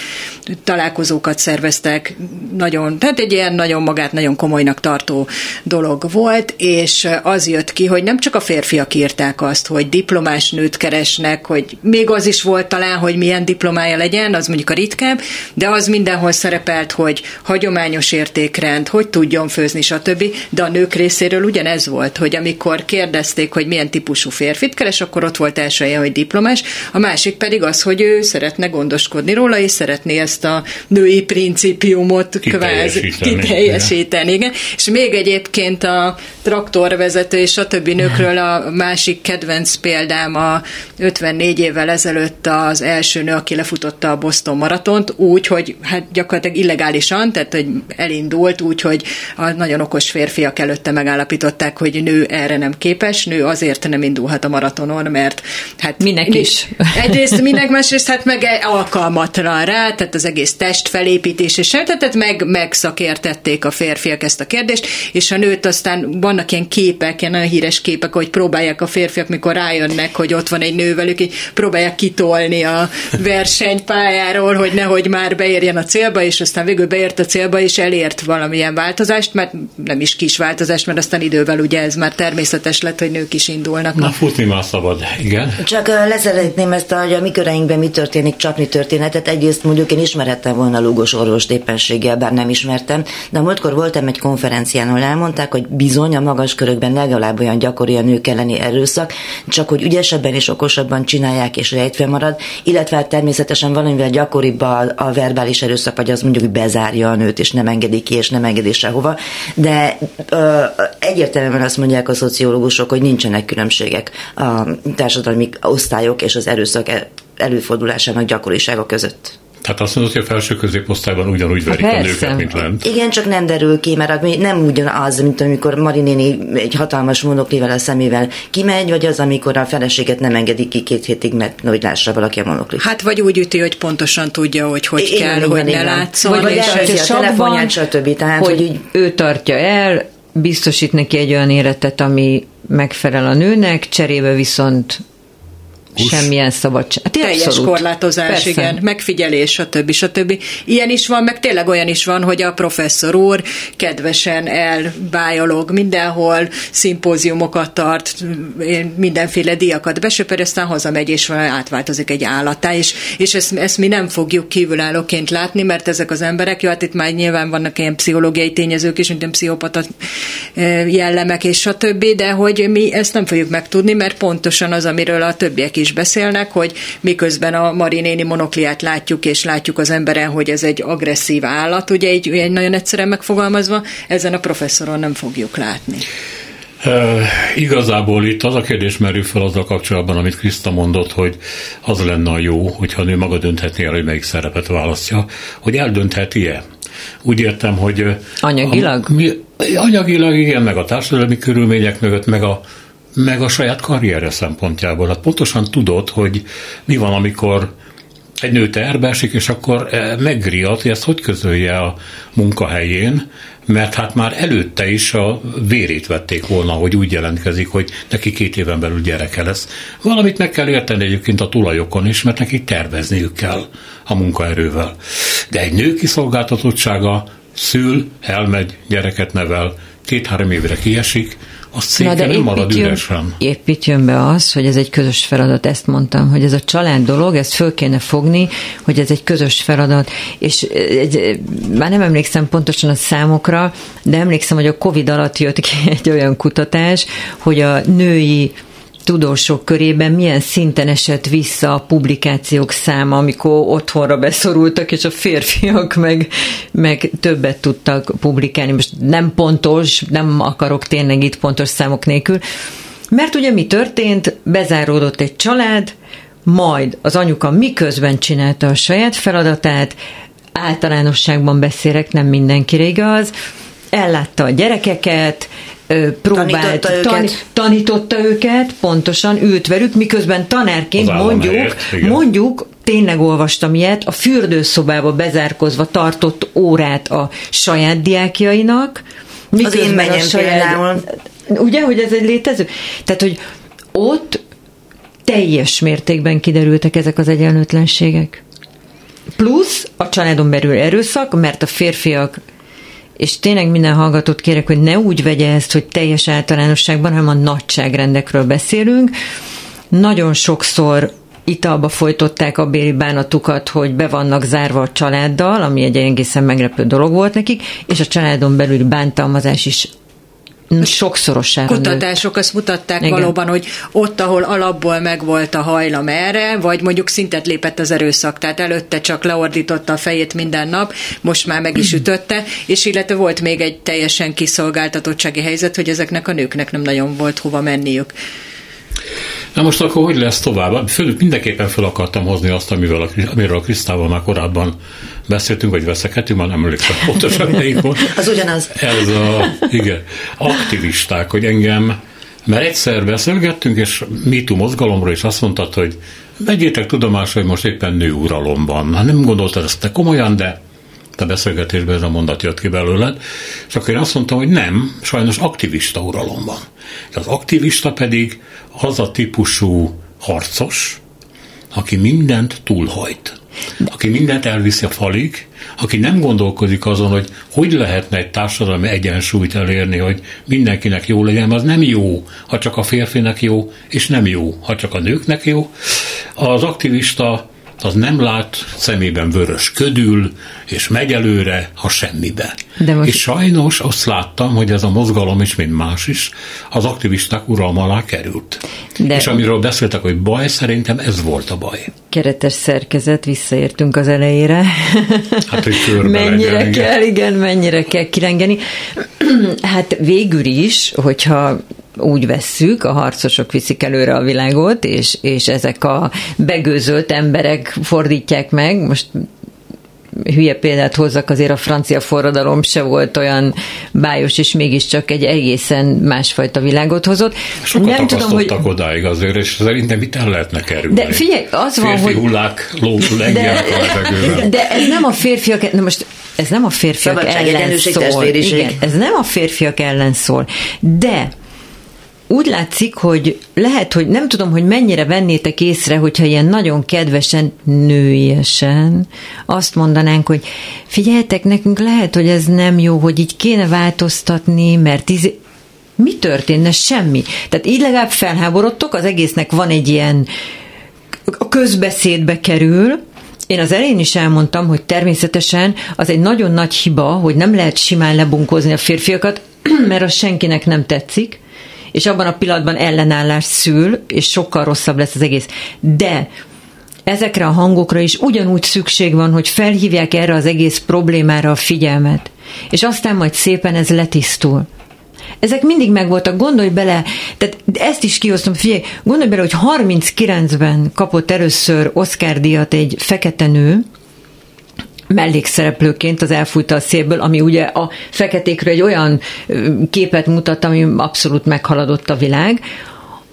találkozókat szerveztek, nagyon, tehát egy ilyen nagyon magát nagyon komolynak tart tartó dolog volt, és az jött ki, hogy nem csak a férfiak írták azt, hogy diplomás nőt keresnek, hogy még az is volt talán, hogy milyen diplomája legyen, az mondjuk a ritkább, de az mindenhol szerepelt, hogy hagyományos értékrend, hogy tudjon főzni, stb. De a nők részéről ugyanez volt, hogy amikor kérdezték, hogy milyen típusú férfit keres, akkor ott volt első helye, hogy diplomás, a másik pedig az, hogy ő szeretne gondoskodni róla, és szeretné ezt a női principiumot kvázi kiteljesíteni. Igen. És még egyébként a traktorvezető és a többi nőkről a másik kedvenc példám a 54 évvel ezelőtt az első nő, aki lefutotta a Boston maratont, úgy, hogy hát gyakorlatilag illegálisan, tehát hogy elindult úgy, hogy a nagyon okos férfiak előtte megállapították, hogy nő erre nem képes, nő azért nem indulhat a maratonon, mert hát minek is. Egyrészt minek, másrészt hát meg alkalmatlan rá, tehát az egész test felépítés és tehát meg megszakértették a férfiak ezt a kérdést, és a nőt aztán vannak ilyen képek, ilyen nagyon híres képek, hogy próbálják a férfiak, mikor rájönnek, hogy ott van egy nő velük, így próbálják kitolni a versenypályáról, hogy nehogy már beérjen a célba, és aztán végül beért a célba, és elért valamilyen változást, mert nem is kis változást, mert aztán idővel ugye ez már természetes lett, hogy nők is indulnak. Na, futni már szabad, igen. Csak leszeretném ezt, hogy a mi köreinkben mi történik, csapni történetet. Egyrészt mondjuk én ismerettem volna Lugos orvost éppenséggel, bár nem ismertem, de múltkor voltam egy konferencián, ahol elmondták, hogy bizony a magas körökben legalább olyan gyakori a nők elleni erőszak, csak hogy ügyesebben és okosabban csinálják és rejtve marad, illetve hát természetesen valamivel gyakoribb a, a verbális erőszak, vagy az mondjuk, hogy bezárja a nőt, és nem engedi ki, és nem engedi sehova. De ö, egyértelműen azt mondják a szociológusok, hogy nincsenek különbségek a társadalmi osztályok és az erőszak előfordulásának gyakorisága között. Tehát azt mondod, hogy a felső középosztályban ugyanúgy verik hát a nőket, mint lent. Igen, csak nem derül ki, mert nem ugyanaz, mint amikor Marinéni egy hatalmas monoklivel a szemével kimegy, vagy az, amikor a feleséget nem engedik ki két hétig, mert hogy lássa valaki a monoklit. Hát vagy úgy üti, hogy pontosan tudja, hogy hogy igen, kell, igen, hogy igen. ne látszon. Vagy, vagy és a telefonját, stb. Tehát, hogy, hogy ő tartja el, biztosít neki egy olyan életet, ami megfelel a nőnek, cserébe viszont. Semmilyen szabadság. Hát Teljes abszolút. korlátozás, Persze. igen, megfigyelés, stb. stb. Ilyen is van, meg tényleg olyan is van, hogy a professzor úr kedvesen elbájolog mindenhol, szimpóziumokat tart, mindenféle diakat besöpör, aztán hazamegy, és átváltozik egy állattá, és, és ezt, ezt mi nem fogjuk kívülállóként látni, mert ezek az emberek, jó, hát itt már nyilván vannak ilyen pszichológiai tényezők is, mint pszichopata jellemek, és stb., de hogy mi ezt nem fogjuk megtudni, mert pontosan az, amiről a többiek is beszélnek, hogy miközben a marinéni monokliát látjuk, és látjuk az emberen, hogy ez egy agresszív állat, ugye egy, egy nagyon egyszerűen megfogalmazva, ezen a professzoron nem fogjuk látni. E, igazából itt az a kérdés merül fel azzal kapcsolatban, amit Kriszta mondott, hogy az lenne a jó, hogyha a nő maga dönthetné el, hogy melyik szerepet választja, hogy eldöntheti-e. Úgy értem, hogy... Anyagilag? A, mi, anyagilag igen, meg a társadalmi körülmények mögött, meg a meg a saját karrierje szempontjából. Hát pontosan tudod, hogy mi van, amikor egy nő terbe esik, és akkor eh, megriadt, hogy ezt hogy közölje a munkahelyén, mert hát már előtte is a vérét vették volna, hogy úgy jelentkezik, hogy neki két éven belül gyereke lesz. Valamit meg kell érteni egyébként a tulajokon is, mert neki tervezniük kell a munkaerővel. De egy nő kiszolgáltatottsága szül, elmegy, gyereket nevel, két-három évre kiesik, a széke Na, de nem marad üresen. Épp jön be az, hogy ez egy közös feladat, ezt mondtam, hogy ez a család dolog, ezt föl kéne fogni, hogy ez egy közös feladat, és egy, már nem emlékszem pontosan a számokra, de emlékszem, hogy a Covid alatt jött ki egy olyan kutatás, hogy a női tudósok körében milyen szinten esett vissza a publikációk száma, amikor otthonra beszorultak, és a férfiak meg, meg többet tudtak publikálni. Most nem pontos, nem akarok tényleg itt pontos számok nélkül, mert ugye mi történt? Bezáródott egy család, majd az anyuka miközben csinálta a saját feladatát, általánosságban beszélek, nem mindenkire igaz, ellátta a gyerekeket, próbált, tanította őket. Tan, tanította őket, pontosan ült velük, miközben tanárként mondjuk, helyett, mondjuk, tényleg olvastam ilyet, a fürdőszobába bezárkozva tartott órát a saját diákjainak, miközben az én a saját, például. Ugye, hogy ez egy létező? Tehát, hogy ott teljes mértékben kiderültek ezek az egyenlőtlenségek. Plusz a családon belül erőszak, mert a férfiak és tényleg minden hallgatót kérek, hogy ne úgy vegye ezt, hogy teljes általánosságban, hanem a nagyságrendekről beszélünk. Nagyon sokszor italba folytották a béli bánatukat, hogy be vannak zárva a családdal, ami egy egészen meglepő dolog volt nekik, és a családon belüli bántalmazás is sokszorosára Kutatások azt mutatták Igen. valóban, hogy ott, ahol alapból megvolt a hajlam erre, vagy mondjuk szintet lépett az erőszak, tehát előtte csak leordította a fejét minden nap, most már meg is ütötte, és illetve volt még egy teljesen kiszolgáltatottsági helyzet, hogy ezeknek a nőknek nem nagyon volt hova menniük. Na most akkor hogy lesz tovább? Föl, mindenképpen fel akartam hozni azt, amivel a, amiről a Krisztával már korábban beszéltünk, vagy veszekedtünk, már nem emlékszem pontosan melyik volt. Az ugyanaz. Ez a, igen, aktivisták, hogy engem, mert egyszer beszélgettünk, és MeToo mozgalomról, és azt mondtad, hogy vegyétek tudomásra, hogy most éppen nőuralom van. Hát nem gondoltad ezt te komolyan, de a beszélgetésben ez a mondat jött ki belőled, és akkor én azt mondtam, hogy nem, sajnos aktivista uralom van. Az aktivista pedig az a típusú harcos, aki mindent túlhajt aki mindent elviszi a falig, aki nem gondolkodik azon, hogy hogy lehetne egy társadalmi egyensúlyt elérni, hogy mindenkinek jó legyen, az nem jó, ha csak a férfinek jó, és nem jó, ha csak a nőknek jó. Az aktivista az nem lát szemében vörös ködül, és megy előre a semmibe. De most... És sajnos azt láttam, hogy ez a mozgalom is, mint más is, az aktivisták uralma alá került. De... És amiről beszéltek, hogy baj, szerintem ez volt a baj. Keretes szerkezet, visszaértünk az elejére. Hát, hogy mennyire legyen, kell, igen, mennyire kell kirengeni. hát végül is, hogyha úgy vesszük, a harcosok viszik előre a világot, és, és ezek a begőzölt emberek fordítják meg, most hülye példát hozzak, azért a francia forradalom se volt olyan bájos, és mégiscsak egy egészen másfajta világot hozott. Sokat nem tudom, hogy odáig azért, és szerintem itt el lehetne kerülni. De figyelj, az Férfi van, hogy... hullák ló, de, de ez nem a férfiak, na most ez nem a férfiak ellen szól. Igen, ez nem a férfiak ellen szól. De úgy látszik, hogy lehet, hogy nem tudom, hogy mennyire vennétek észre, hogyha ilyen nagyon kedvesen, nőiesen azt mondanánk, hogy figyeljetek, nekünk lehet, hogy ez nem jó, hogy így kéne változtatni, mert izé... mi történne? Semmi. Tehát így legalább felháborodtok, az egésznek van egy ilyen a közbeszédbe kerül, én az elején is elmondtam, hogy természetesen az egy nagyon nagy hiba, hogy nem lehet simán lebunkozni a férfiakat, mert az senkinek nem tetszik, és abban a pillanatban ellenállás szül, és sokkal rosszabb lesz az egész. De ezekre a hangokra is ugyanúgy szükség van, hogy felhívják erre az egész problémára a figyelmet. És aztán majd szépen ez letisztul. Ezek mindig megvoltak, gondolj bele, tehát ezt is kihoztam, figyelj, gondolj bele, hogy 39-ben kapott először Oscar díjat egy fekete nő, mellékszereplőként az elfújta a szélből, ami ugye a feketékről egy olyan képet mutat, ami abszolút meghaladott a világ,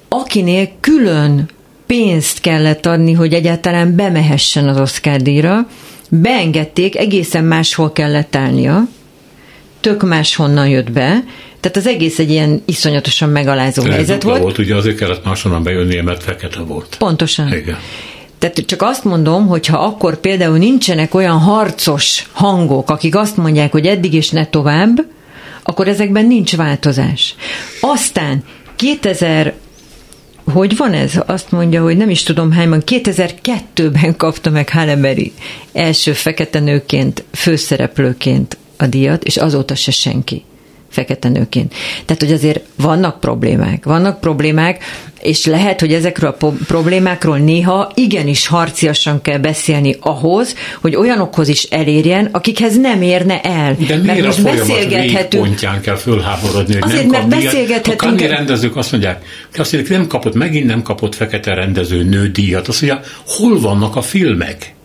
akinél külön pénzt kellett adni, hogy egyáltalán bemehessen az Oscar díjra, beengedték, egészen máshol kellett állnia, tök máshonnan jött be, tehát az egész egy ilyen iszonyatosan megalázó De helyzet volt. volt. Ugye azért kellett máshonnan bejönnie, mert fekete volt. Pontosan. Igen. Tehát csak azt mondom, hogy ha akkor például nincsenek olyan harcos hangok, akik azt mondják, hogy eddig is ne tovább, akkor ezekben nincs változás. Aztán 2000 hogy van ez? Azt mondja, hogy nem is tudom hányban, 2002-ben kapta meg Halle Berry első fekete nőként, főszereplőként a díjat, és azóta se senki fekete nőként. Tehát, hogy azért vannak problémák, vannak problémák, és lehet, hogy ezekről a problémákról néha igenis harciasan kell beszélni ahhoz, hogy olyanokhoz is elérjen, akikhez nem érne el. De miért mert most a beszélgethetünk. pontján kell fölháborodni, hogy Azért, nem mert kap beszélgethetünk. A rendezők azt mondják, azt mondják, nem kapott, megint nem kapott fekete rendező nő díjat. Azt mondja, hol vannak a filmek?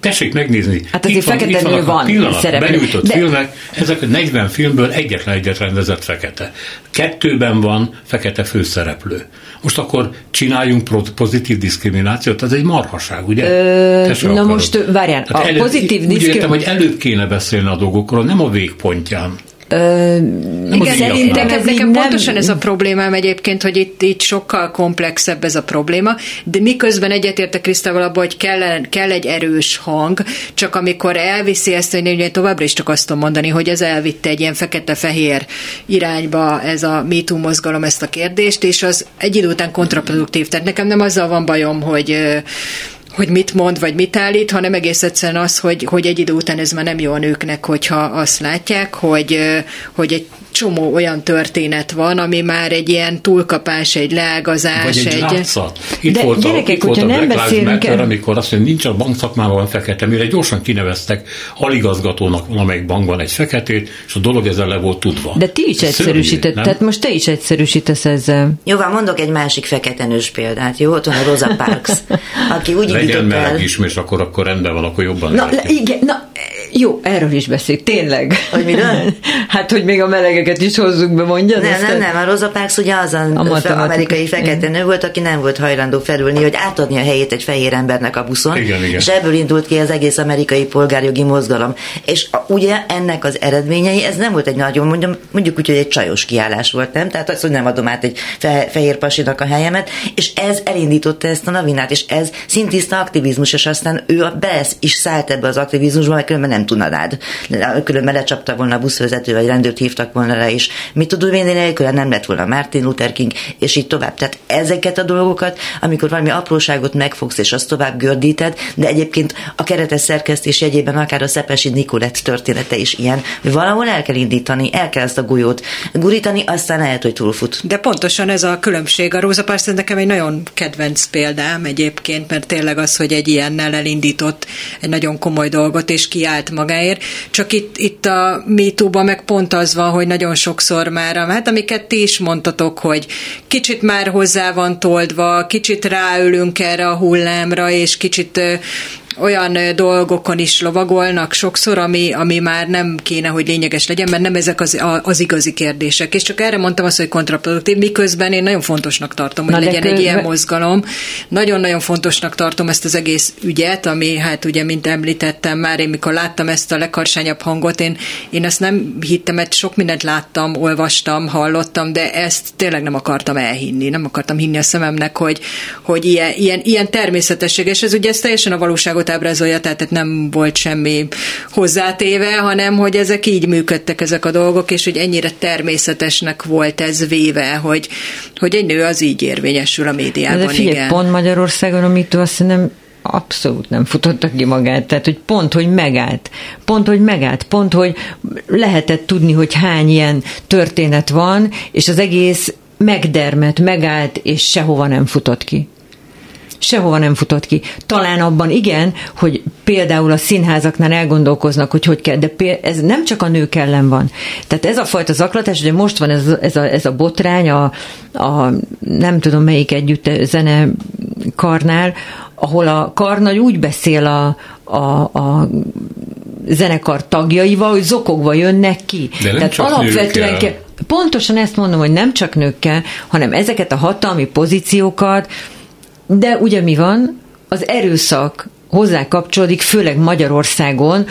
Tessék megnézni. Hát azért van, fekete nő van pillanat, szereplő. Benyújtott de... filmek, ezek a 40 filmből egyetlen egyet rendezett fekete. Kettőben van fekete főszereplő. Most akkor csináljunk pozitív diszkriminációt, ez egy marhaság, ugye? Ö, na akarod. most várjál, a előbb, pozitív diszkrimináció... Úgy értem, hogy előbb kéne beszélni a dolgokról, nem a végpontján. Ö, igen, szerintem ez nekem nem... pontosan ez a problémám egyébként, hogy itt, itt sokkal komplexebb ez a probléma, de miközben egyetértek Krisztával abban, hogy kell, kell egy erős hang, csak amikor elviszi ezt, hogy én továbbra is csak azt tudom mondani, hogy ez elvitte egy ilyen fekete-fehér irányba ez a MeToo mozgalom ezt a kérdést, és az egy idő után kontraproduktív. Tehát nekem nem azzal van bajom, hogy hogy mit mond, vagy mit állít, hanem egész egyszerűen az, hogy, hogy egy idő után ez már nem jó a nőknek, hogyha azt látják, hogy, hogy egy csomó olyan történet van, ami már egy ilyen túlkapás, egy leágazás. Vagy egy, egy... Itt De volt gyerekek, a, itt volt a Black Lives Matter, amikor azt mondja, nincs a bankszakmában fekete, mire gyorsan kineveztek aligazgatónak valamelyik bankban egy feketét, és a dolog ezzel le volt tudva. De ti is egyszerűsített, tehát most te is egyszerűsítesz ezzel. Jó, van, mondok egy másik feketenős példát, jó? Ott van a Rosa Parks, aki úgy Legyen meleg is, és akkor, akkor rendben van, akkor jobban Na, igen, na, Jó, erről is beszél, tényleg. Hogy miről? hát, hogy még a melegeket is hozzuk be, mondja. Nem, nem, nem, a Rosa Parks ugye az a, a amerikai fekete nő volt, aki nem volt hajlandó felülni, hogy átadni a helyét egy fehér embernek a buszon, igen, igen. és ebből indult ki az egész amerikai polgárjogi mozgalom. És a, ugye ennek az eredményei, ez nem volt egy nagyon, mondjam, mondjuk úgy, hogy egy csajos kiállás volt, nem? Tehát az, hogy nem adom át egy fe, fehér pasinak a helyemet, és ez elindította ezt a navinát, és ez szintiszta aktivizmus, és aztán ő be is szállt ebbe az aktivizmusba, mert különben nem tudna rád. Különben lecsapta volna a buszvezető, vagy rendőrt hívtak volna rá, és mit tudod vinni nélkül, nem lett volna Martin Luther King, és így tovább. Tehát ezeket a dolgokat, amikor valami apróságot megfogsz, és azt tovább gördíted, de egyébként a keretes szerkesztés jegyében akár a Szepesi Nikolett története is ilyen, hogy valahol el kell indítani, el kell ezt a golyót gurítani, aztán lehet, hogy túlfut. De pontosan ez a különbség. A Rosa Parks nekem egy nagyon kedvenc példám egyébként, mert tényleg az, hogy egy ilyennel elindított egy nagyon komoly dolgot, és kiállt magáért. Csak itt, itt a MeToo-ban meg pont az van, hogy nagyon sokszor már, hát amiket ti is mondtatok, hogy kicsit már hozzá van toldva, kicsit ráülünk erre a hullámra, és kicsit olyan dolgokon is lovagolnak sokszor, ami, ami már nem kéne, hogy lényeges legyen, mert nem ezek az, az igazi kérdések. És csak erre mondtam azt, hogy kontraproduktív, miközben én nagyon fontosnak tartom, hogy Na legyen egy ilyen mozgalom. Nagyon-nagyon fontosnak tartom ezt az egész ügyet, ami hát ugye, mint említettem már, én mikor láttam ezt a legharsányabb hangot, én, én ezt nem hittem, mert sok mindent láttam, olvastam, hallottam, de ezt tényleg nem akartam elhinni, nem akartam hinni a szememnek, hogy, hogy ilyen, ilyen, ilyen természetesség, és ez ugye ez teljesen a valóságot ábrázolja, tehát nem volt semmi hozzátéve, hanem hogy ezek így működtek ezek a dolgok, és hogy ennyire természetesnek volt ez véve, hogy, hogy egy nő az így érvényesül a médiában. De figyelj, igen. pont Magyarországon, amit azt nem abszolút nem futotta ki magát. Tehát, hogy pont, hogy megállt. Pont, hogy megállt. Pont, hogy lehetett tudni, hogy hány ilyen történet van, és az egész megdermet, megállt, és sehova nem futott ki sehova nem futott ki. Talán abban igen, hogy például a színházaknál elgondolkoznak, hogy hogy kell, de ez nem csak a nők ellen van. Tehát ez a fajta zaklatás, ugye most van ez, ez, a, ez a botrány, a, a nem tudom melyik együtt zene karnál, ahol a karnagy úgy beszél a, a, a zenekar tagjaival, hogy zokogva jönnek ki. De nem Tehát csak alapvetően kell. Pontosan ezt mondom, hogy nem csak nőkkel, hanem ezeket a hatalmi pozíciókat, de ugye mi van? Az erőszak hozzá kapcsolódik, főleg Magyarországon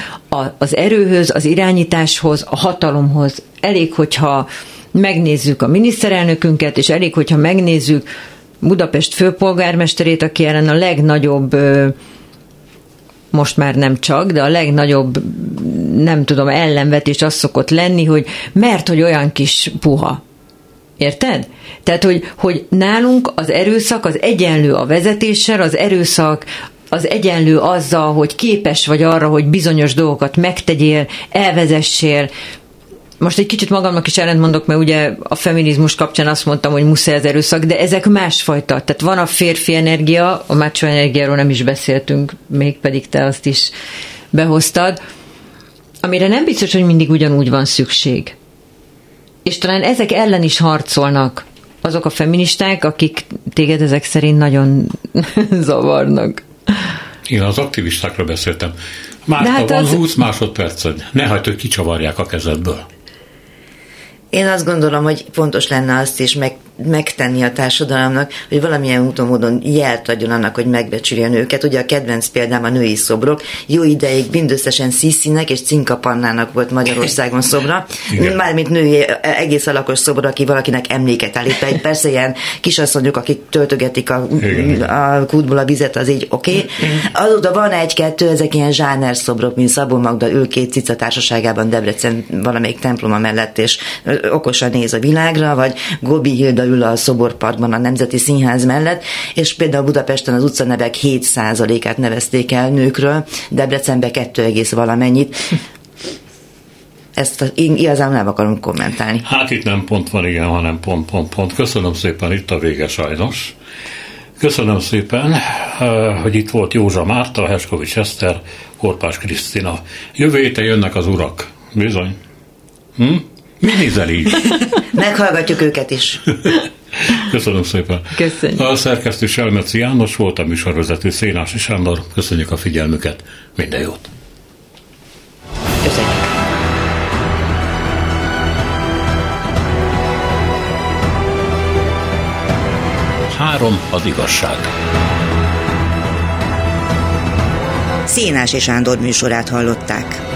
az erőhöz, az irányításhoz, a hatalomhoz. Elég, hogyha megnézzük a miniszterelnökünket, és elég, hogyha megnézzük Budapest főpolgármesterét, aki ellen a legnagyobb most már nem csak, de a legnagyobb, nem tudom, ellenvetés az szokott lenni, hogy mert, hogy olyan kis puha. Érted? Tehát, hogy, hogy nálunk az erőszak az egyenlő a vezetéssel, az erőszak az egyenlő azzal, hogy képes vagy arra, hogy bizonyos dolgokat megtegyél, elvezessél, most egy kicsit magamnak is ellentmondok, mert ugye a feminizmus kapcsán azt mondtam, hogy muszáj az erőszak, de ezek másfajta. Tehát van a férfi energia, a macho energiáról nem is beszéltünk, még pedig te azt is behoztad, amire nem biztos, hogy mindig ugyanúgy van szükség és talán ezek ellen is harcolnak azok a feministák, akik téged ezek szerint nagyon zavarnak. Én az aktivistákról beszéltem. Már hát van az... 20 másodperced, ne hagyd, hogy kicsavarják a kezedből. Én azt gondolom, hogy fontos lenne azt is meg, megtenni a társadalomnak, hogy valamilyen úton módon jelt adjon annak, hogy megbecsülje a nőket. Ugye a kedvenc példám a női szobrok. Jó ideig mindösszesen Sziszinek és Cinkapannának volt Magyarországon szobra. Igen. Mármint női egész alakos szobra, aki valakinek emléket állít. Egy persze ilyen kisasszonyok, akik töltögetik a, a kútból a vizet, az így oké. Okay. Azóta van egy-kettő, ezek ilyen zsáner szobrok, mint Szabó Magda ül két cica társaságában Debrecen valamelyik temploma mellett, és okosan néz a világra, vagy Gobi Hilda ül a szoborparkban a Nemzeti Színház mellett, és például Budapesten az utcanevek 7%-át nevezték el nőkről, Debrecenbe 2, valamennyit. Ezt én igazán nem akarom kommentálni. Hát itt nem pont van, igen, hanem pont, pont, pont. Köszönöm szépen, itt a vége sajnos. Köszönöm szépen, hogy itt volt Józsa Márta, Heskovics Eszter, Korpás Krisztina. Jövő héten jönnek az urak. Bizony. Hm? Mi nézel így? Meghallgatjuk őket is. Köszönöm szépen. Köszönjük. A szerkesztő Selmeci János volt, a műsorvezető Szénási Sándor. Köszönjük a figyelmüket. Minden jót. Köszönjük. Három az igazság. Szénás és Sándor műsorát hallották.